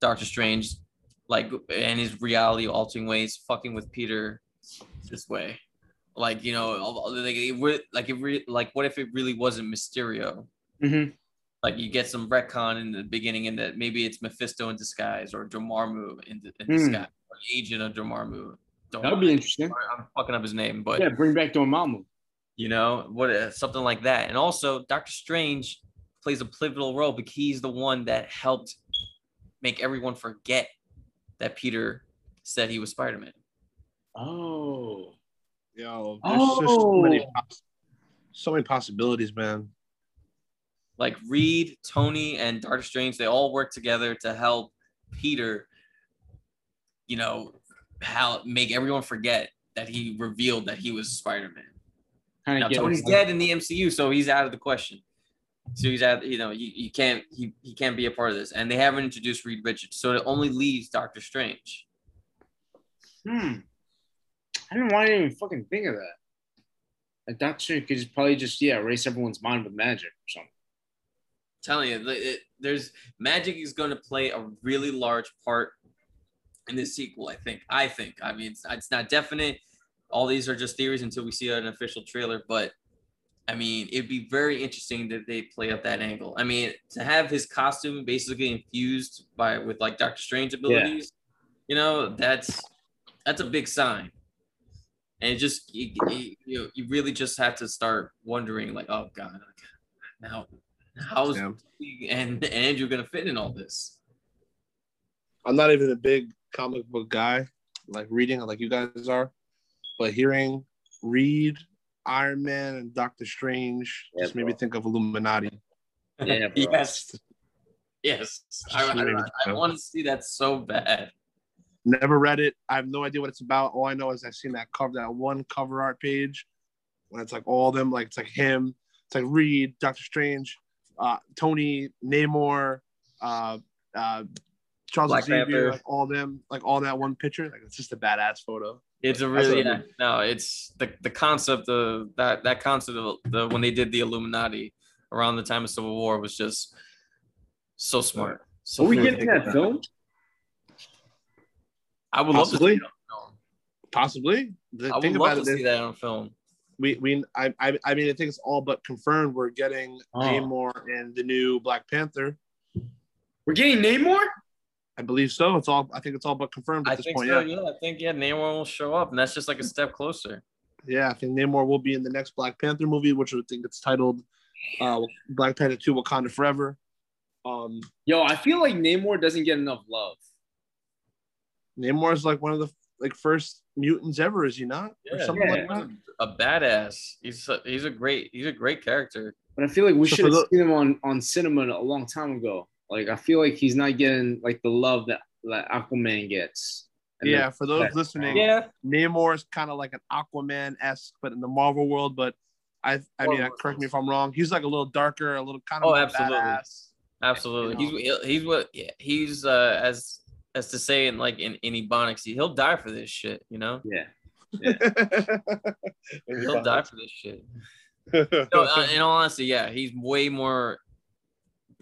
Doctor Strange, like and his reality altering ways, fucking with Peter this way. Like you know, like it, like it re- like what if it really wasn't Mysterio? Mhm. Like you get some retcon in the beginning, and that maybe it's Mephisto in disguise or Dormammu in, in Hmm. disguise, or agent of Dormammu. That would be interesting. I'm fucking up his name, but Yeah, bring back Dormammu. you know what uh, something like that and also dr strange plays a pivotal role because he's the one that helped make everyone forget that peter said he was spider-man Oh. Yo, there's just so Oh. many, poss- so many possibilities, man. like reed tony and dr strange they all work together to help peter you know how make everyone forget that he revealed that he was spider-man Kind Now Tony's dead in the MCU, so he's out of the question. So he's out. You know, you, you can't he he can't be a part of this, and they haven't introduced Reed Richards, so it only leaves Doctor Strange. Hmm. I didn't want to even fucking think of that. Like Doctor could just probably just yeah erase everyone's mind with magic or something. telling you, it, it- there's magic is going to play a really large part in this sequel. I think. I think. I mean, it's, it's not definite. All these are just theories until we see an official trailer, but. I mean, it'd be very interesting that they play up that angle. I mean, to have his costume basically infused by with like Doctor Strange abilities, you know, that's that's a big sign. And it just you, you, you you really just have to start wondering, like, oh god, now how's Yeah. and Andrew gonna fit in all this? I'm not even a big comic book guy, like reading like you guys are, but hearing Reed, Iron Man, and Doctor Strange Yeah, just made me think of Illuminati. Yeah, bro. yes, yes. I, Just I, I want to see that so bad. Never read it. I have no idea what it's about. All I know is I've seen that cover, that one cover art page, when it's like all of them, like it's like him, it's like Reed, Doctor Strange, uh, Tony, Namor, uh, uh, Charles Black Xavier, like all them, like all that one picture. Like it's just a badass photo. It's a really what I yeah, no. It's the the concept of that that concept of the when they did the Illuminati around the time of Civil War was just so smart. So Are we smart. getting that film? I would love to Possibly. see that film. Possibly. The I would love about to it see is, that on film. we we I, I I mean I think it's all but confirmed. We're getting Oh. Namor and the new Black Panther. We're getting Namor. I believe so. It's all I think it's all but confirmed at I this think point. so. yeah. Yeah, I think yeah, Namor will show up, and that's just like a step closer. Yeah, I think Namor will be in the next Black Panther movie, which I think it's titled uh, Black Panther 2 Wakanda Forever. Um, Yo, I feel like Namor doesn't get enough love. Namor is like one of the like first mutants ever, is he not? or Yeah, something yeah. like that. A badass. He's a, he's a great he's a great character. But I feel like we So should have the- seen him on on cinema a long time ago. Like I feel like he's not getting like the love that that Aquaman gets. And Yeah, for those Yeah. listening, Yeah, Namor is kind of like an Aquaman esque, but in the Marvel world. But I, I mean, Marvel correct me if I'm wrong. He's like a little darker, a little kind of Oh, absolutely. badass. absolutely. You He's he's what yeah, he's uh as as to say in like in, in Ebonics, he'll die for this shit, you know? yeah. yeah. He'll die for this shit. No, uh, in all honesty, yeah, he's way more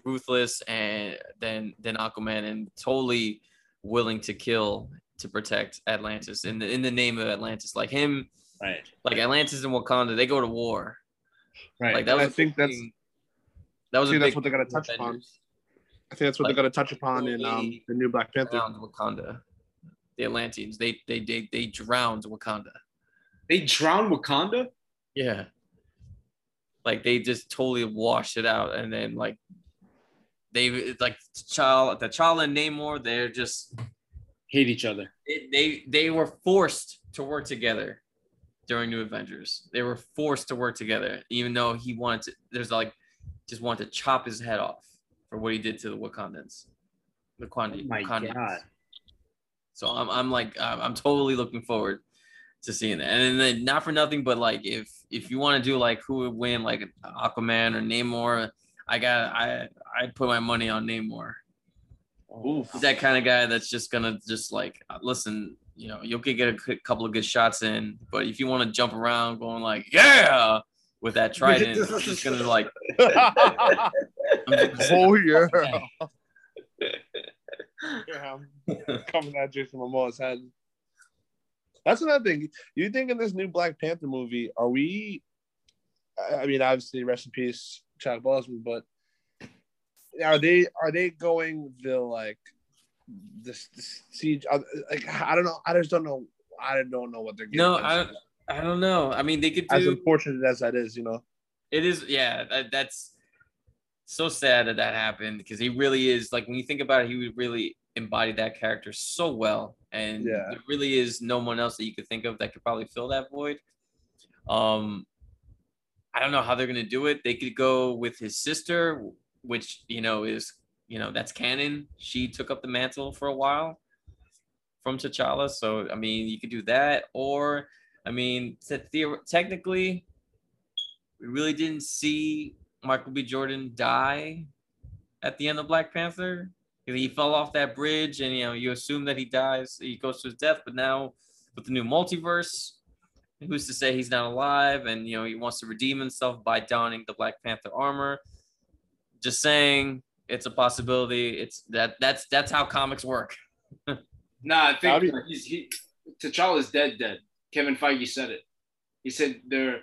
ruthless and than than Aquaman and totally willing to kill to protect Atlantis in the in the name of Atlantis. Like him, Right. like Atlantis and Wakanda, they go to war. Right. Like that was I a think big that's- thing- that was I a think that's big what they're gonna touch upon. I think that's what Like, they're going to touch upon in um, the new Black Panther. Wakanda, the Atlanteans, they they they they drowned Wakanda. they drowned Wakanda. Yeah. Like they just totally washed it out, and then like they like T'Challa, T'Challa and Namor, they're just Hate each other. they, they they were forced to work together during New Avengers. They were forced to work together, even though he wanted to. There's like just wanted to chop his head off for what he did to the Wakandans. The Wakandi, Oh my Wakandans. God. So I'm I'm like I'm, I'm totally looking forward to seeing that. And then not for nothing, but like if if you want to do like who would win, like Aquaman or Namor, I got I I put my money on Namor. Oof. He's that kind of guy that's just gonna just like uh, listen. You know, you'll get a couple of good shots in, but if you want to jump around, going like yeah with that trident, it's just gonna like oh yeah. yeah, coming at Jason Momoa's head. That's another thing. You think in this new Black Panther movie, are we? I- I mean, obviously, rest in peace, Chadwick Boseman, but are they are they going the like this, this siege? uh, Like I don't know. I just don't know. I don't know what they're getting. No. I don't. I don't know. I mean, they could as do. unfortunate as that is, you know. It is, yeah. That, that's so sad that that happened because he really is like when you think about it, he would really embody that character so well, and Yeah. there really is no one else that you could think of that could probably fill that void. Um, I don't know how they're gonna do it. They could go with his sister, which you know is you know that's canon. She took up the mantle for a while from T'Challa, so I mean you could do that, or I mean theor- technically we really didn't see Michael B. Jordan die at the end of Black Panther. He fell off that bridge, and you know you assume that he dies, he goes to his death. But now with the new multiverse, who's to say he's not alive? And you know he wants to redeem himself by donning the Black Panther armor. Just saying, it's a possibility. It's that that's that's how comics work. Nah, I think How do uh, he's he T'Challa's dead. Dead. Kevin Feige said it. He said they're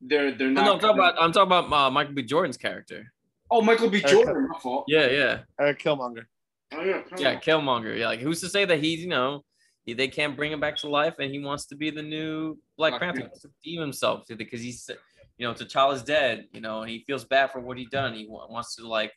they're they're not. no, I'm talking about I'm talking about uh, Michael B. Jordan's character. Oh, Michael B. Okay. Jordan. My fault. Yeah, yeah. Eric Killmonger. Oh yeah. Yeah, Killmonger. Yeah, like who's to say that he's you know he, they can't bring him back to life and he wants to be the new Black Black Panther, Panther. wants to redeem himself because he's you know T'Challa's dead, you know, and he feels bad for what he done. He wa- wants to like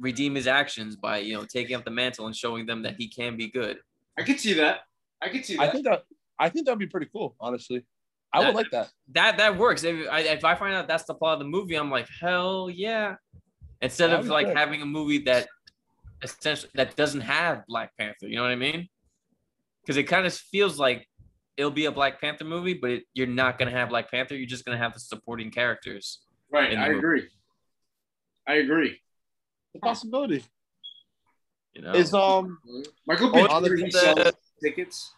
redeem his actions by you know taking up the mantle and showing them that he can be good. I could see that. I could see that. I think that I think that'd be pretty cool, honestly. I That- would like that. That that works. If I if I find out that's the plot of the movie, I'm like hell yeah. Instead of like good. having a movie that essentially that doesn't have Black Panther, you know what I mean? Because it kind of feels like it'll be a Black Panther movie, but it, you're not gonna have Black Panther. You're just gonna have the supporting characters. right. I movie. agree. I agree. The possibility You know, is um. Michael B. Oh, Jordan the- sells tickets.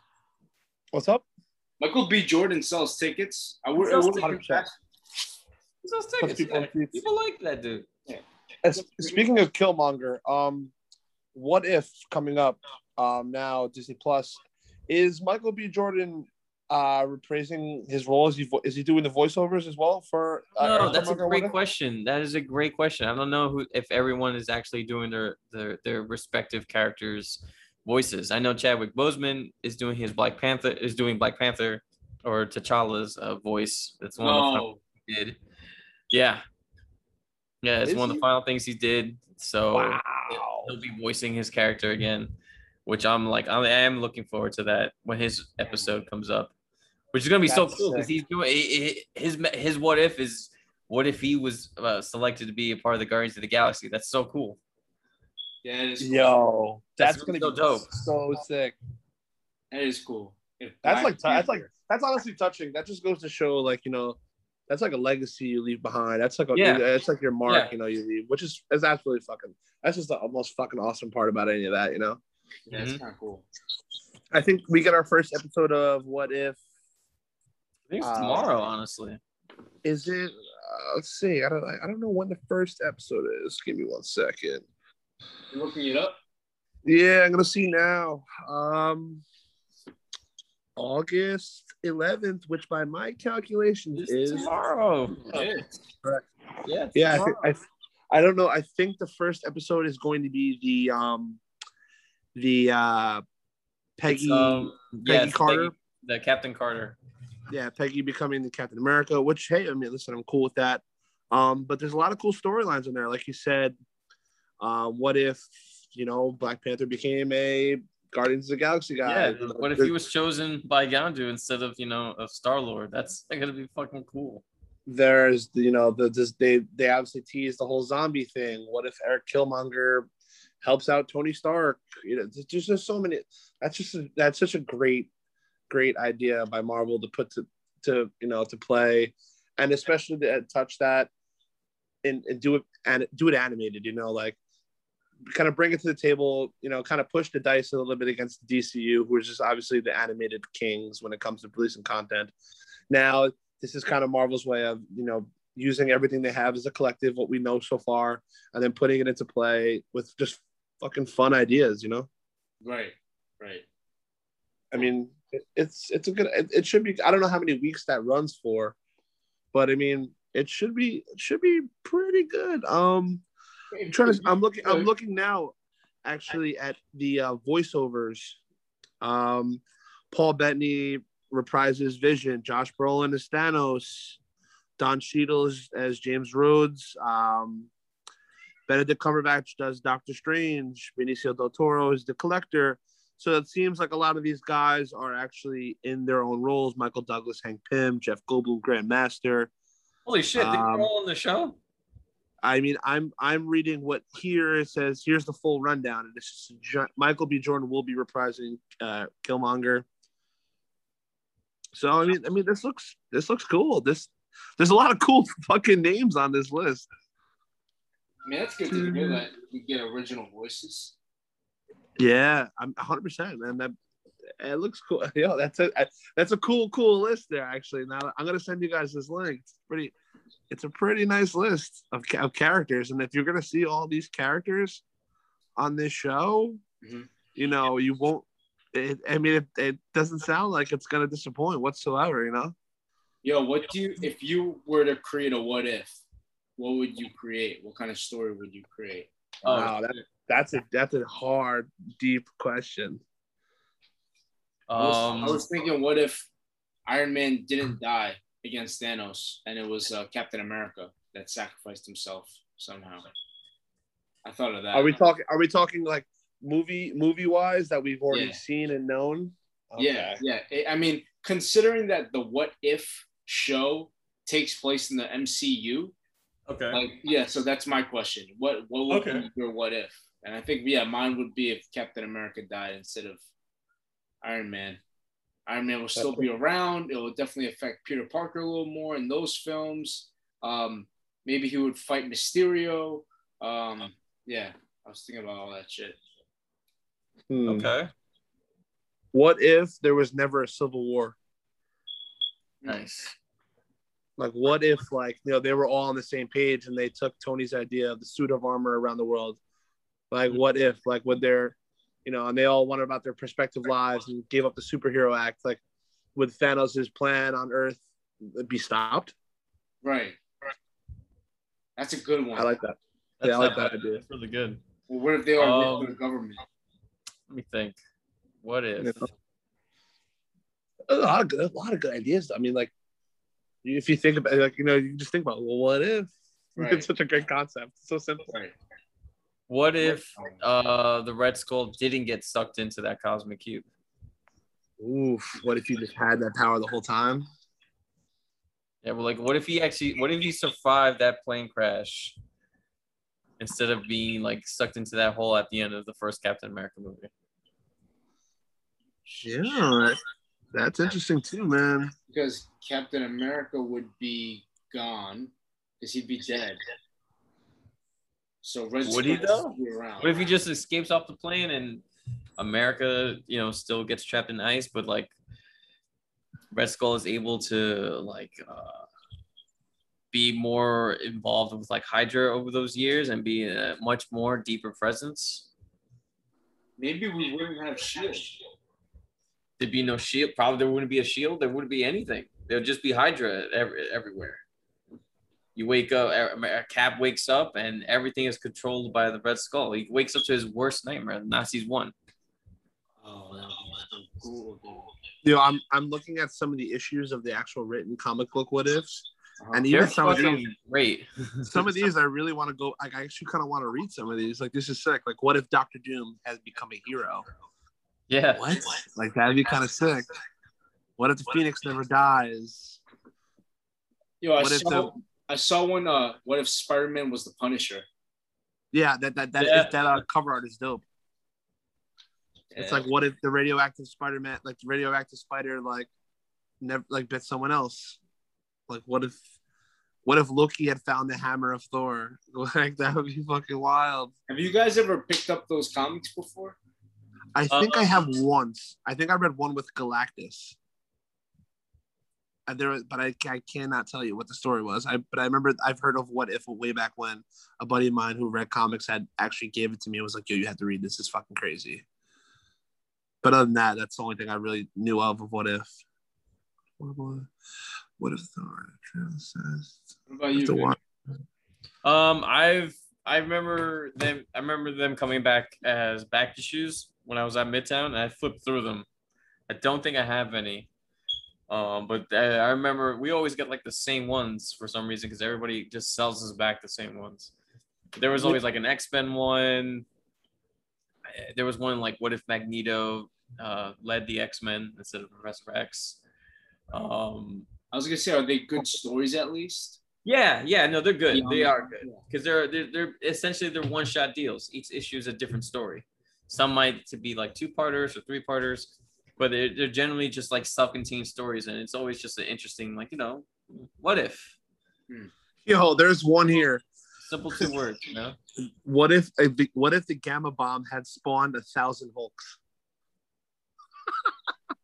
What's up? Michael B. Jordan sells tickets. I would. I Sells would tickets. 100%. It's those Puts tickets, people in man. seats. people like that dude. As, speaking of Killmonger, um, what if coming up um now Disney Plus is Michael B. Jordan uh reprising his role? Is he vo- is he doing the voiceovers as well for? Uh, No, Eric that's a great if- question. That is a great question. I don't know who if everyone is actually doing their their their respective characters' voices. I know Chadwick Boseman is doing his Black Panther is doing Black Panther or T'Challa's uh, voice. That's one of the final he did. Yeah, yeah, it's Is one of he? the final things he did. So Wow. he'll be voicing his character again, which I'm like I am looking forward to that when his episode comes up, which is gonna be so cool because he's doing he- he- his his what if is what if he was uh, selected to be a part of the Guardians of the Galaxy? That's so cool. Yeah, it is. Cool. Yo, that's, That's gonna so be so dope. so sick. That is cool. If That's Black like that's like that's honestly touching. That just goes to show, like you know, that's like a legacy you leave behind. That's like a Yeah. that's like your mark, Yeah. you know, you leave, which is is absolutely fucking. That's just the most fucking awesome part about any of that, you know. Yeah, it's Mhm. kind of cool. I think we get our first episode of What If. I think it's Uh, tomorrow, honestly. Is it? Uh, let's see. I don't. I don't know when the first episode is. Give me one second. You looking it up? Yeah, I'm gonna see now. Um, August 11th, which by my calculations It's is tomorrow. Yeah. Yeah, it's Yeah, I, tomorrow. thi- I, I don't know. I think the first episode is going to be the um the uh Peggy um, yeah, Peggy it's Carter. Peggy- the Captain Carter. yeah Peggy becoming the Captain America. Which hey, I mean, listen, I'm cool with that. Um, but there's a lot of cool storylines in there, like you said. Um, what if you know Black Panther became a Guardians of the Galaxy guy? Yeah, You know, what if he was chosen by Yondu instead of you know of Star Lord? That's gonna be fucking cool. there's you know the this, they they obviously teased the whole zombie thing. What if Eric Killmonger helps out Tony Stark. You know, there's just so many. That's just a, that's such a great, great idea by Marvel to put to to you know to play, and especially to touch that and, and do it and do it animated. You know, like kind of bring it to the table. You know, kind of push the dice a little bit against DCU, who is just obviously the animated kings when it comes to releasing content. Now, this is kind of Marvel's way of you know using everything they have as a collective, what we know so far, and then putting it into play with just fucking fun ideas, you know? Right, right. I mean, it's it's a good. It, it, should be. I don't know how many weeks that runs for, but I mean, it should be it should be pretty good. Um, I'm trying to. I'm looking. I'm looking now, actually, at the uh, voiceovers. Um, Paul Bettany reprises Vision. Josh Brolin as Thanos. Don Cheadle as, as James Rhodes. Um, Benedict Cumberbatch does Doctor Strange. Benicio del Toro is the Collector. So it seems like a lot of these guys are actually in their own roles. Michael Douglas, Hank Pym, Jeff Goldblum, Grandmaster. Holy shit! They're um, all on the show. I mean, I'm I'm reading what here it says. Here's the full rundown, and it's just Michael B. Jordan will be reprising uh, Killmonger. So I mean, I mean, this looks this looks cool. This there's a lot of cool fucking names on this list. I mean, that's good to hear that we get original voices. Yeah, I'm 100 percent man. That it looks cool. Yo, that's a that's a cool cool list there. Actually, now I'm gonna send you guys this link. It's pretty. It's a pretty nice list of, of characters, and if you're gonna see all these characters on this show, mm-hmm. you know you won't. It, I mean, it, it doesn't sound like it's gonna disappoint whatsoever. You know. Yo, what do you if you were to create a what if? What would you create? What kind of story would you create? Wow, that, that's a that's a hard, deep question. Um, I, was, I was thinking, what if Iron Man didn't die against Thanos, and it was uh, Captain America that sacrificed himself somehow? I thought of that. Are we talking? Are we talking like movie movie wise that we've already yeah. seen and known? Okay. Yeah, yeah. I mean, considering that the what if show takes place in the MCU. Okay. Like, yeah, so that's my question. What what would okay. be your what if? And I think yeah, mine would be if Captain America died instead of Iron Man. Iron Man will still be around. It will definitely affect Peter Parker a little more in those films. Um, maybe he would fight Mysterio. Um, yeah, I was thinking about all that shit. Hmm. Okay. What if there was never a civil war? Nice. Like, what if, like, you know, they were all on the same page and they took Tony's idea of the suit of armor around the world? Like, what if, like, would there, you know, and they all wondered about their prospective lives and gave up the superhero act? Like, would Thanos' plan on Earth be stopped? Right. That's a good one. I like that. That's yeah, I like that idea. That's really good. Well, what if they are um, the government? Let me think. What if? You know? a lot of good, a lot of good ideas. I mean, like if you think about it, like you know, you just think about well, what if? Right. It's such a great concept. It's so simple. Right. What if uh the Red Skull didn't get sucked into that cosmic cube? Oof! What if you just had that power the whole time? Yeah, well, like, what if he actually? What if he survived that plane crash instead of being like sucked into that hole at the end of the first Captain America movie? Yeah, that's interesting too, man. Because Captain America would be gone because he'd be dead. So Red would he though? What if he just escapes off the plane and America, you know, still gets trapped in ice, but like Red Skull is able to like uh, be more involved with like Hydra over those years and be a much more deeper presence. Maybe we wouldn't have Shield there'd be no shield. Probably there wouldn't be a shield. There wouldn't be anything. There'd just be Hydra every, everywhere. You wake up, Cap wakes up, and everything is controlled by the Red Skull. He wakes up to his worst nightmare. The Nazis won. Oh, cool. You know, I'm I'm looking at some of the issues of the actual written comic book what ifs. Uh-huh. And even They're some of these, great. some of these, I really want to go. Like, I actually kind of want to read some of these. Like, this is sick. Like, what if Doctor Doom has become a hero? Yeah. What? Like that'd be kind of sick. What if the Phoenix never dies? Yo, I what saw, the... I saw one. Uh, what if Spider Man was the Punisher? Yeah, that that that Yeah. is- that uh, cover art is dope. It's like, what if the radioactive Spider-Man, like the radioactive spider, like never like bit someone else? Like, what if, what if Loki had found the hammer of Thor? Like that would be fucking wild. Have you guys ever picked up those comics before? I think I Uh, have once. I think I read one with Galactus. And there, was- but I, I cannot tell you what the story was. I but I remember I've heard of What If way back when a buddy of mine who read comics had actually gave it to me and was like, "Yo, you have to read this. It's fucking crazy." But other than that, that's the only thing I really knew of of What If. What, if Thor says What about you? Um, I've I remember them. I remember them coming back as back issues when I was at Midtown. And I flipped through them. I don't think I have any. Um, but I, I remember we always get like the same ones for some reason because everybody just sells us back the same ones. There was always like an X Men one. Uh, There was one like what if Magneto uh, led the X Men instead of Professor X. Um, I was gonna say, are they good stories at least? yeah, yeah, no, they're good. Yeah, They are good because they're, they're they're essentially they're one shot deals. Each issue is a different story. Some might to be like two parters or three parters, but they're, they're generally just like self contained stories, and it's always just an interesting like you know, what if Yo, there's one here. simple two words, you know? What if a, what if the gamma bomb had spawned a thousand Hulks?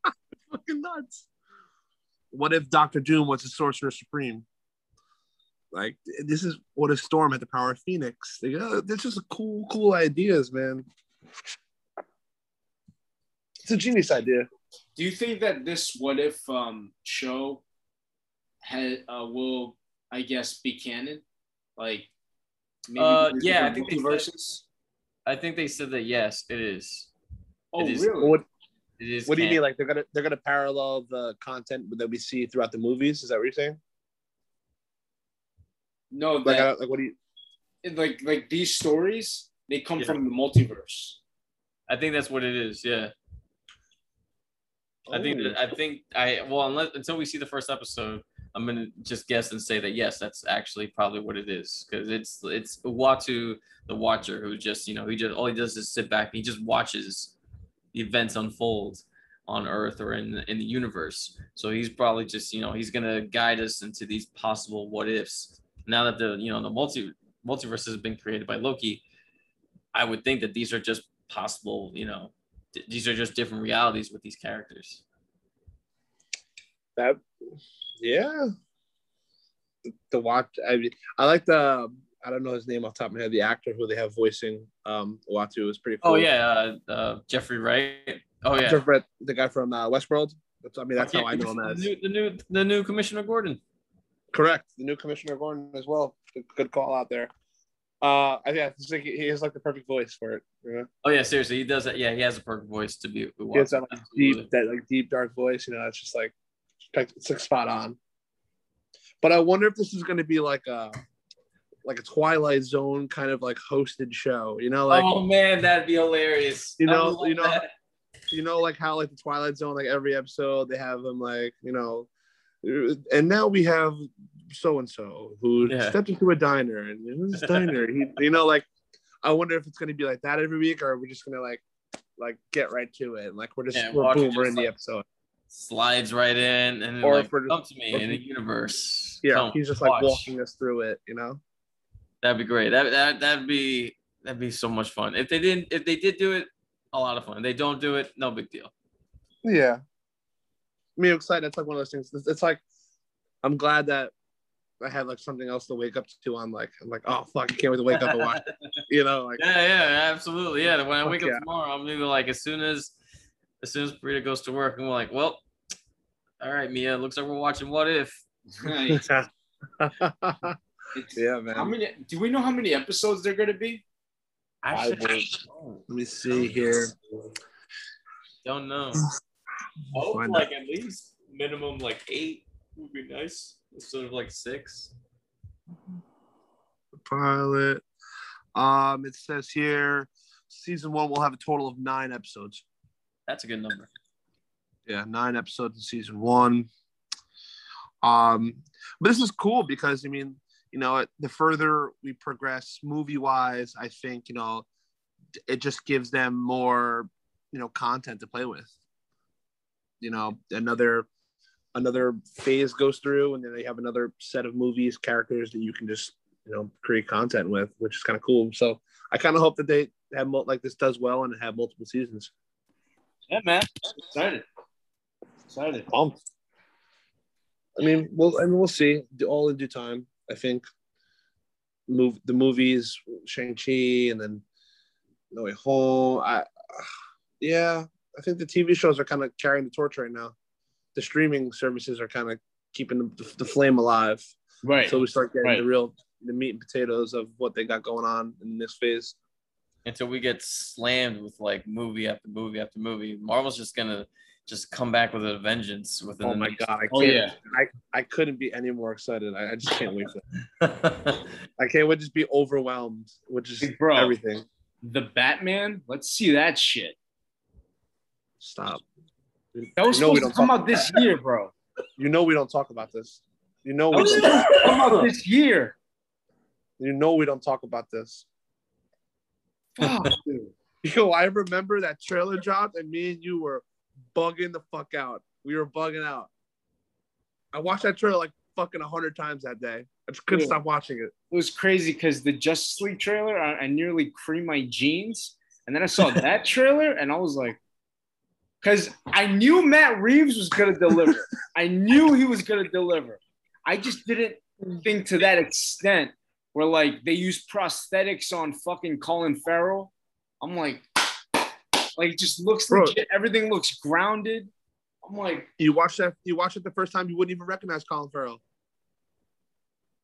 Fucking nuts. What if Doctor Doom was a sorcerer supreme? Like this is what if Storm had the power of Phoenix? Like, uh, this is cool, cool ideas, man. It's a genius idea. Do you think that this what if um show had uh, will I guess be canon? Like Uh, yeah, I different think they said- I think they said that yes, it is. Oh, it is- really? What It is. What do you mean? Like they're gonna they're gonna parallel the content that we see throughout the movies? Is that what you're saying? No, Like, that, I, like what do you? like like these stories they come Yeah. from the multiverse. I think that's what it is. Yeah. I think Oh. that, I oh. think I well unless until we see the first episode, I'm gonna just guess and say that yes, that's actually probably what it is because it's it's Uatu the Watcher who just you know he just all he does is sit back and he just watches the events unfold on Earth or in the, in the universe. So he's probably just you know he's gonna guide us into these possible what ifs. Now that the you know the multi multiverse has been created by Loki, I would think that these are just possible you know th- these are just different realities with these characters. That, yeah. The watch. I I like the. I don't know his name off the top of my head. The actor who they have voicing um Uatu is pretty cool. Oh yeah, uh, uh, Jeffrey Wright. Oh yeah, Jeff Brett, the guy from uh, Westworld. That's, I mean, that's how I know him the as. new, the new the new Commissioner Gordon. Correct. The new Commissioner Gordon as well. Good call out there. Uh, I think I think he has like the perfect voice for it. You know? Oh yeah, seriously, he does that. Yeah, he has a perfect voice to be. He has that like deep, that like deep dark voice. You know, it's just like it's like spot on. But I wonder if this is going to be like a like a Twilight Zone kind of like hosted show. You know, like oh man, that'd be hilarious. You know- you know- that. you know, like how like the Twilight Zone, like every episode they have them like you know, and now we have so and so who Yeah. stepped into a diner and in this diner, he, you know, like I wonder if it's gonna be like that every week, or we're we just gonna like like get right to it like we're just Yeah, we're watch it boom, we're just in the episode. slides right in and then Or like if we're- come to me or in if- the universe. Yeah, Come, he's just like walking us through it, you know. That'd be great. That that that'd be that'd be so much fun. If they didn't, if they did do it, a lot of fun. If they don't do it, no big deal. Yeah. I excited. It's like one of those things. It's, it's like I'm glad that I had like something else to wake up to. On like, I'm like, oh fuck, I can't wait to wake up and watch. You know, like Yeah, yeah, absolutely. Yeah. When I Fuck wake yeah. up tomorrow, I'm gonna be like, as soon as as soon as Burrito goes to work, I'm like, well, all right, Mia, looks like we're watching What If. It's- yeah, man. How many? Do we know how many episodes they're gonna be? I Actually, will- Let me see here. don't know. Oh, out. like at least minimum like eight would be nice instead of like six. Pilot. Um, it says here, season one will have a total of nine episodes. That's a good number. Yeah, nine episodes in season one. Um, but this is cool because I mean, you know, the further we progress movie wise, I think you know, it just gives them more, you know, content to play with. You know, another another phase goes through, and then they have another set of movies, characters that you can just you know create content with, which is kind of cool. So I kind of hope that they have like this does well and have multiple seasons. Yeah, man, excited, excited. Pumped. I mean, we'll I mean we'll see. All in due time. I think. Move the movies, Shang Chi, and then No Way Home. I, yeah, I think the TV shows are kind of carrying the torch right now. The streaming services are kind of keeping the, the, flame alive. Right. So we start getting right. the real the meat and potatoes of what they got going on in this phase. Until we get slammed with like movie after movie after movie, Marvel's just gonna just come back with a vengeance within. Oh my god! I oh, can't. Oh, yeah. I, I couldn't be any more excited. I, I just can't wait for that. I can't wait to just be overwhelmed with just Hey, bro. everything. The Batman. Let's see that shit. Stop. That was You know supposed to don't come talk- out this year, bro. You know we don't talk about this. You know we don't. supposed to come out this year. You know we don't talk about this. Fuck, dude. Yo, I remember that trailer dropped, and me and you were bugging the fuck out. We were bugging out. I watched that trailer like fucking a hundred times that day. I just couldn't Yeah. stop watching it. It was crazy because the Justice League trailer, I, I nearly creamed my jeans, and then I saw that trailer, and I was like, because I knew Matt Reeves was gonna deliver. I knew he was gonna deliver. I just didn't think to that extent where like they use prosthetics on fucking Colin Farrell. I'm like, like it just looks Bro. legit. Everything looks grounded. I'm like, You watched that. You watched it the first time. You wouldn't even recognize Colin Farrell.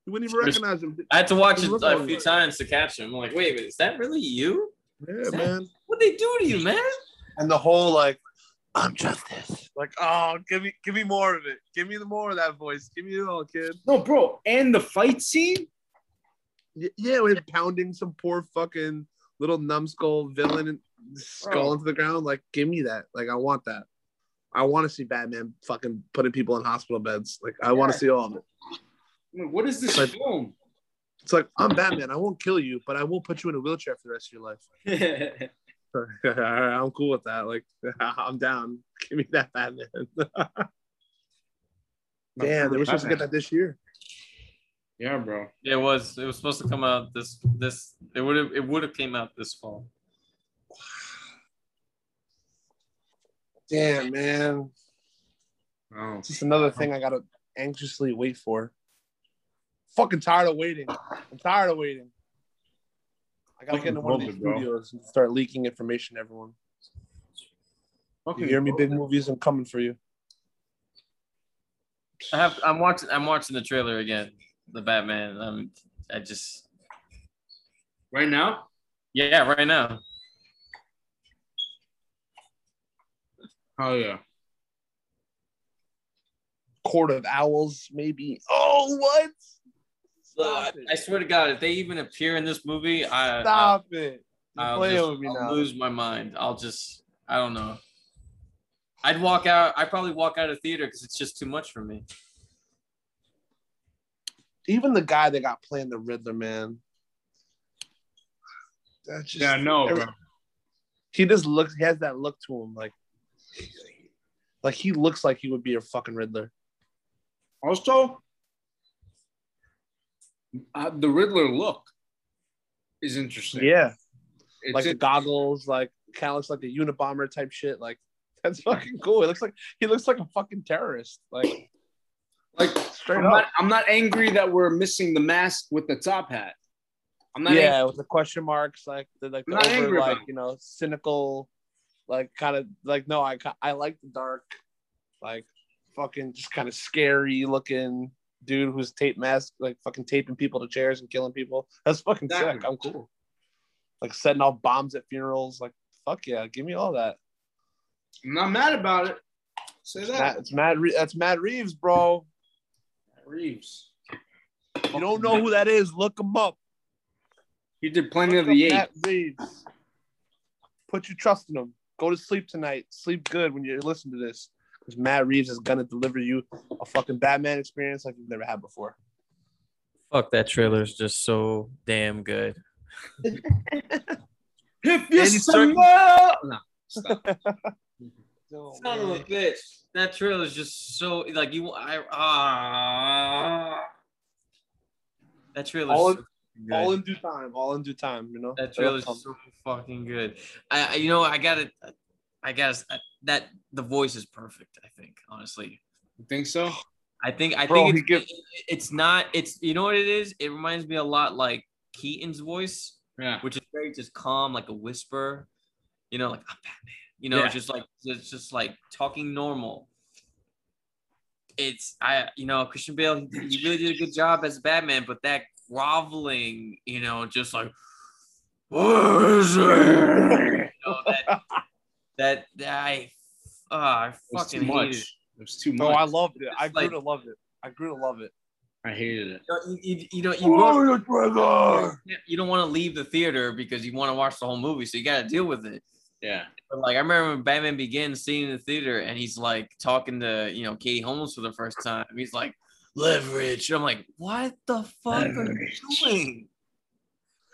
You wouldn't even recognize him. I had to watch it a few times to catch him. I'm like, wait, wait, is that really you? Yeah, man. What they do to you, man? And the whole like, I'm justice. Like, oh, give me, give me more of it. Give me the more of that voice. Give me it all, kid. no, bro. And the fight scene, Y- Yeah, we're pounding some poor fucking little numbskull villain and skull Bro. into the ground. Like, give me that. Like, I want that. I want to see Batman fucking putting people in hospital beds. Like, I want to see all of it. What is this Like- film? It's like I'm Batman. I won't kill you, but I will put you in a wheelchair for the rest of your life. I'm cool with that. Like, I'm down. Give me that Batman. Damn, they were supposed to get that this year. Yeah, bro. It was. It was supposed to come out this. This. It would have. It would have came out this fall. Damn, man. Oh. It's just another thing I gotta anxiously wait for. Fucking tired of waiting. I'm tired of waiting. I gotta get into one of these bro. studios and start leaking information to everyone. Okay, you Fucking hear me, big movies? I'm coming for you. I have. I'm watching. I'm watching the trailer again. The Batman. Um. I just. Right now? Yeah. Right now. Oh yeah. Court of Owls, maybe. Oh, what? Stop it. I swear to God, if they even appear in this movie, I. Stop it. You're I'll, playing just- with me I'll now. lose my mind. I'll just. I don't know. I'd walk out. I'd probably walk out of theater because it's just too much for me. Even the guy that got playing the Riddler, man. That's just Yeah, no, bro. he just looks he has that look to him like like he looks like he would be a fucking riddler Also, uh, the Riddler look is interesting. yeah. It's like the goggles like kind of looks like a Unabomber type shit. Like that's fucking cool. It looks like he looks like a fucking terrorist. Like like straight I'm up. Not, I'm not angry that we're missing the mask with the top hat. I'm not yeah with the question marks like the like the I'm not over angry like you know cynical like kind of like no i i like the dark like fucking just kind of scary looking dude who's tape mask like fucking taping people to chairs and killing people that's fucking Exactly. sick i'm cool like setting off bombs at funerals like fuck yeah give me all that I'm not mad about it. Say Matt, that. it's Matt. Re- that's Matt Reeves, bro. Reeves. You don't know who that is? Look him up. He did plenty Look of the eight. Matt Reeves. Put your trust in him. Go to sleep tonight. Sleep good when you listen to this, because Matt Reeves is gonna deliver you a fucking Batman experience like you've never had before. Fuck that trailer is just so damn good. If you Andy smell, Serkis- no, stop. Son of a bitch. That trailer is just so like you. I ah. That trailer. All in- so good. all in due time. All in due time. You know. That trailer's so fucking good. I, I you know, I gotta, I guess that the voice is perfect. I think honestly, You think so? I think I Bro, think it's, gives- it's not. It's you know what it is. It reminds me a lot like Keaton's voice, Yeah. which is very just calm, like a whisper. You know, like I'm Batman. You know, Yeah. it's just like it's just like talking normal. It's I you know Christian Bale. He, he really did a good job as Batman, but that groveling, you know, just like what is it? You know, that, that that I, uh, I It was too fucking hated it. much. It was too much. No, I loved it. I grew like- to love it. I grew to love it. I hated it. You, you, you know, you, want- brother. you don't want to leave the theater because you want to watch the whole movie, so you got to deal with it. Yeah. But like I remember when Batman Begins, seeing in the theater, and he's like talking to you know Katie Holmes for the first time. He's like leverage. I'm like, what the fuck are you doing?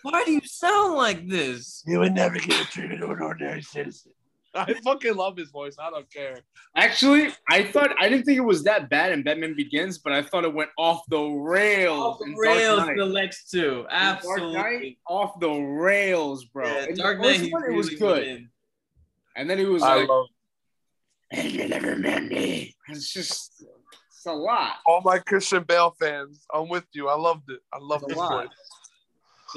Why do you sound like this? You would never get treated to an ordinary citizen. I fucking love his voice. I don't care. Actually, I thought I didn't think it was that bad in Batman Begins, but I thought it went off the rails. Off the in rails, Knight. the Lex too. In Dark Knight, Absolutely. off the rails, bro. Yeah, In Dark Knight, he one, it was good, and then he was I like, love "And you never met me." It's just, it's a lot. all my Christian Bale fans. I'm with you. I loved it. I loved It's a voice.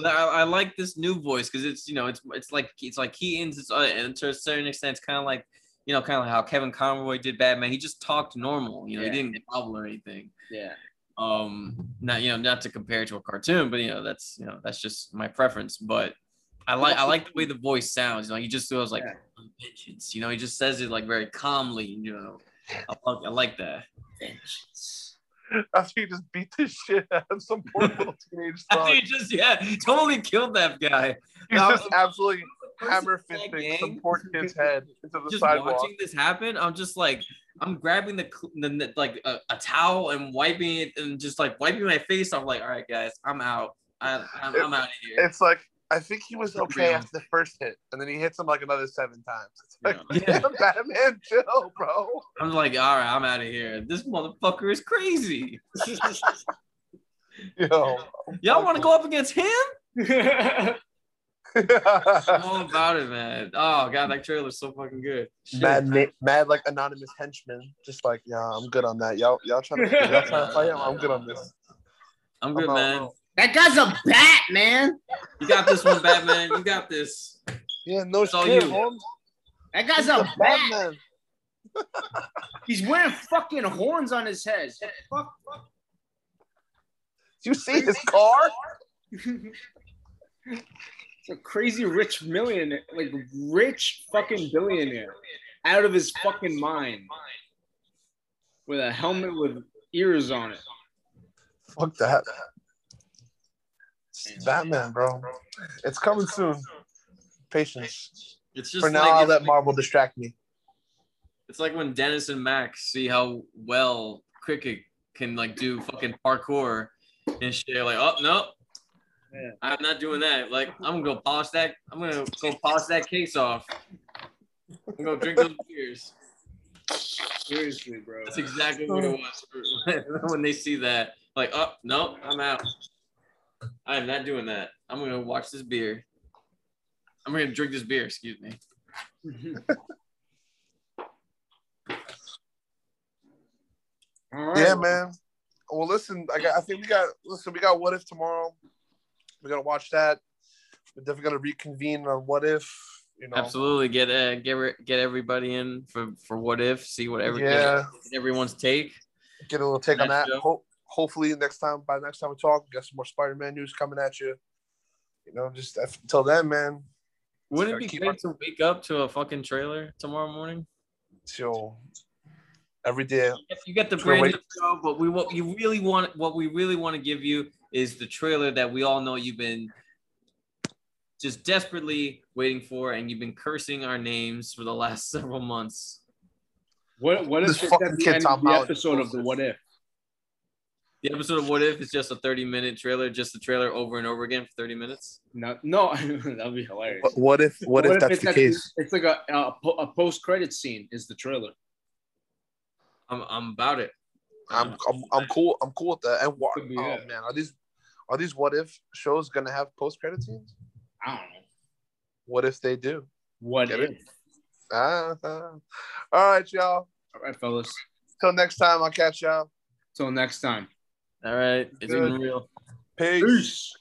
I, I like this new voice because it's you know it's it's like it's like Keaton's it's, uh, and to a certain extent it's kind of like you know kind of like how Kevin Conroy did Batman. He just talked normal. You know Yeah. he didn't grovel or anything. Yeah. Um, not you know not to compare it to a cartoon, but you know that's you know that's just my preference. But I like I like the way the voice sounds. You know he just feels like Yeah. vengeance. You know he just says it like very calmly. You know I, like- I like that. Vengeance. After he just beat the shit out of some poor little teenage son. he just yeah totally killed that guy. He's No, just absolutely hammer fisting some poor kid's head into the just sidewalk. watching this happen, I'm just like, I'm grabbing the, the like a, a towel and wiping it and just like wiping my face. I'm like, all right, guys, I'm out. I, I'm, I'm out of here. It's like I think he was okay after the first hit, and then he hits him like another seven times. It's like, Yeah. Batman, chill, bro. I'm like, all right, I'm out of here. This motherfucker is crazy. Yo, Y'all want to go up against him? I'm all about it, man. Oh god, that trailer's so fucking good. Shit. mad, mad like anonymous henchmen. Just like, yeah, I'm good on that. Y'all, y'all trying to, y'all trying to fight him? I'm good on this. I'm good, I'm man. That guy's a bat, man. You got this one, Batman. You got this. Yeah, no It's all shit, you. Holmes. That guy's He's a the bat. Batman. He's wearing fucking horns on his head. Fuck. Do you see his car? it's a crazy rich millionaire, like rich fucking billionaire, out of his fucking mind, with a helmet with ears on it. Fuck that. It's Batman, bro. It's coming soon. Patience. It's just For now, like, I'll let Marvel distract me. it's like when Dennis and Mac see how well Cricket can like do fucking parkour and shit. Like, oh no, Yeah. I'm not doing that. Like, I'm gonna go polish that. I'm gonna go polish that case off. I'm gonna drink those beers. Seriously, bro. That's exactly what it was when they see that. Like, oh no, I'm out. I'm not doing that. I'm gonna watch this beer. I'm gonna drink this beer. Excuse me. All right. Yeah, man. Well, listen, I got. I think we got. Listen, we got What If tomorrow. We're gonna watch that. We're definitely gonna reconvene on What If. You know. Absolutely, get uh, get re- get everybody in for for what if. See what every, Yeah. get everyone's take. Get a little take on that. show. Ho- hopefully, next time by next time we talk, we got some more Spider-Man news coming at you. You know, just until then, man. Wouldn't it be keep great our- to wake up to a fucking trailer tomorrow morning? So every day. If you get the We're brand new show, but we what you really want, what we really want to give you is the trailer that we all know you've been just desperately waiting for, and you've been cursing our names for the last several months. What what This if it's fucking at the kid end Tom of the episode of the. What If? The episode of What If is just a 30 minute trailer, just the trailer over and over again for 30 minutes. No, no, that'd be hilarious. What, what if? What, if, that's it's the like- case? It's like a a, a post credit scene is the trailer. I'm, I'm about it. I'm, I'm I'm cool. I'm cool with that. And what? Be, Oh yeah. man, are these are these what if shows gonna have post credit scenes? I don't know What if they do? what Get if. it? Ah, ah. all right, y'all. All right, fellas. Till next time, I'll catch y'all. Till next time. All right. It's Good. even real. Peace. Peace.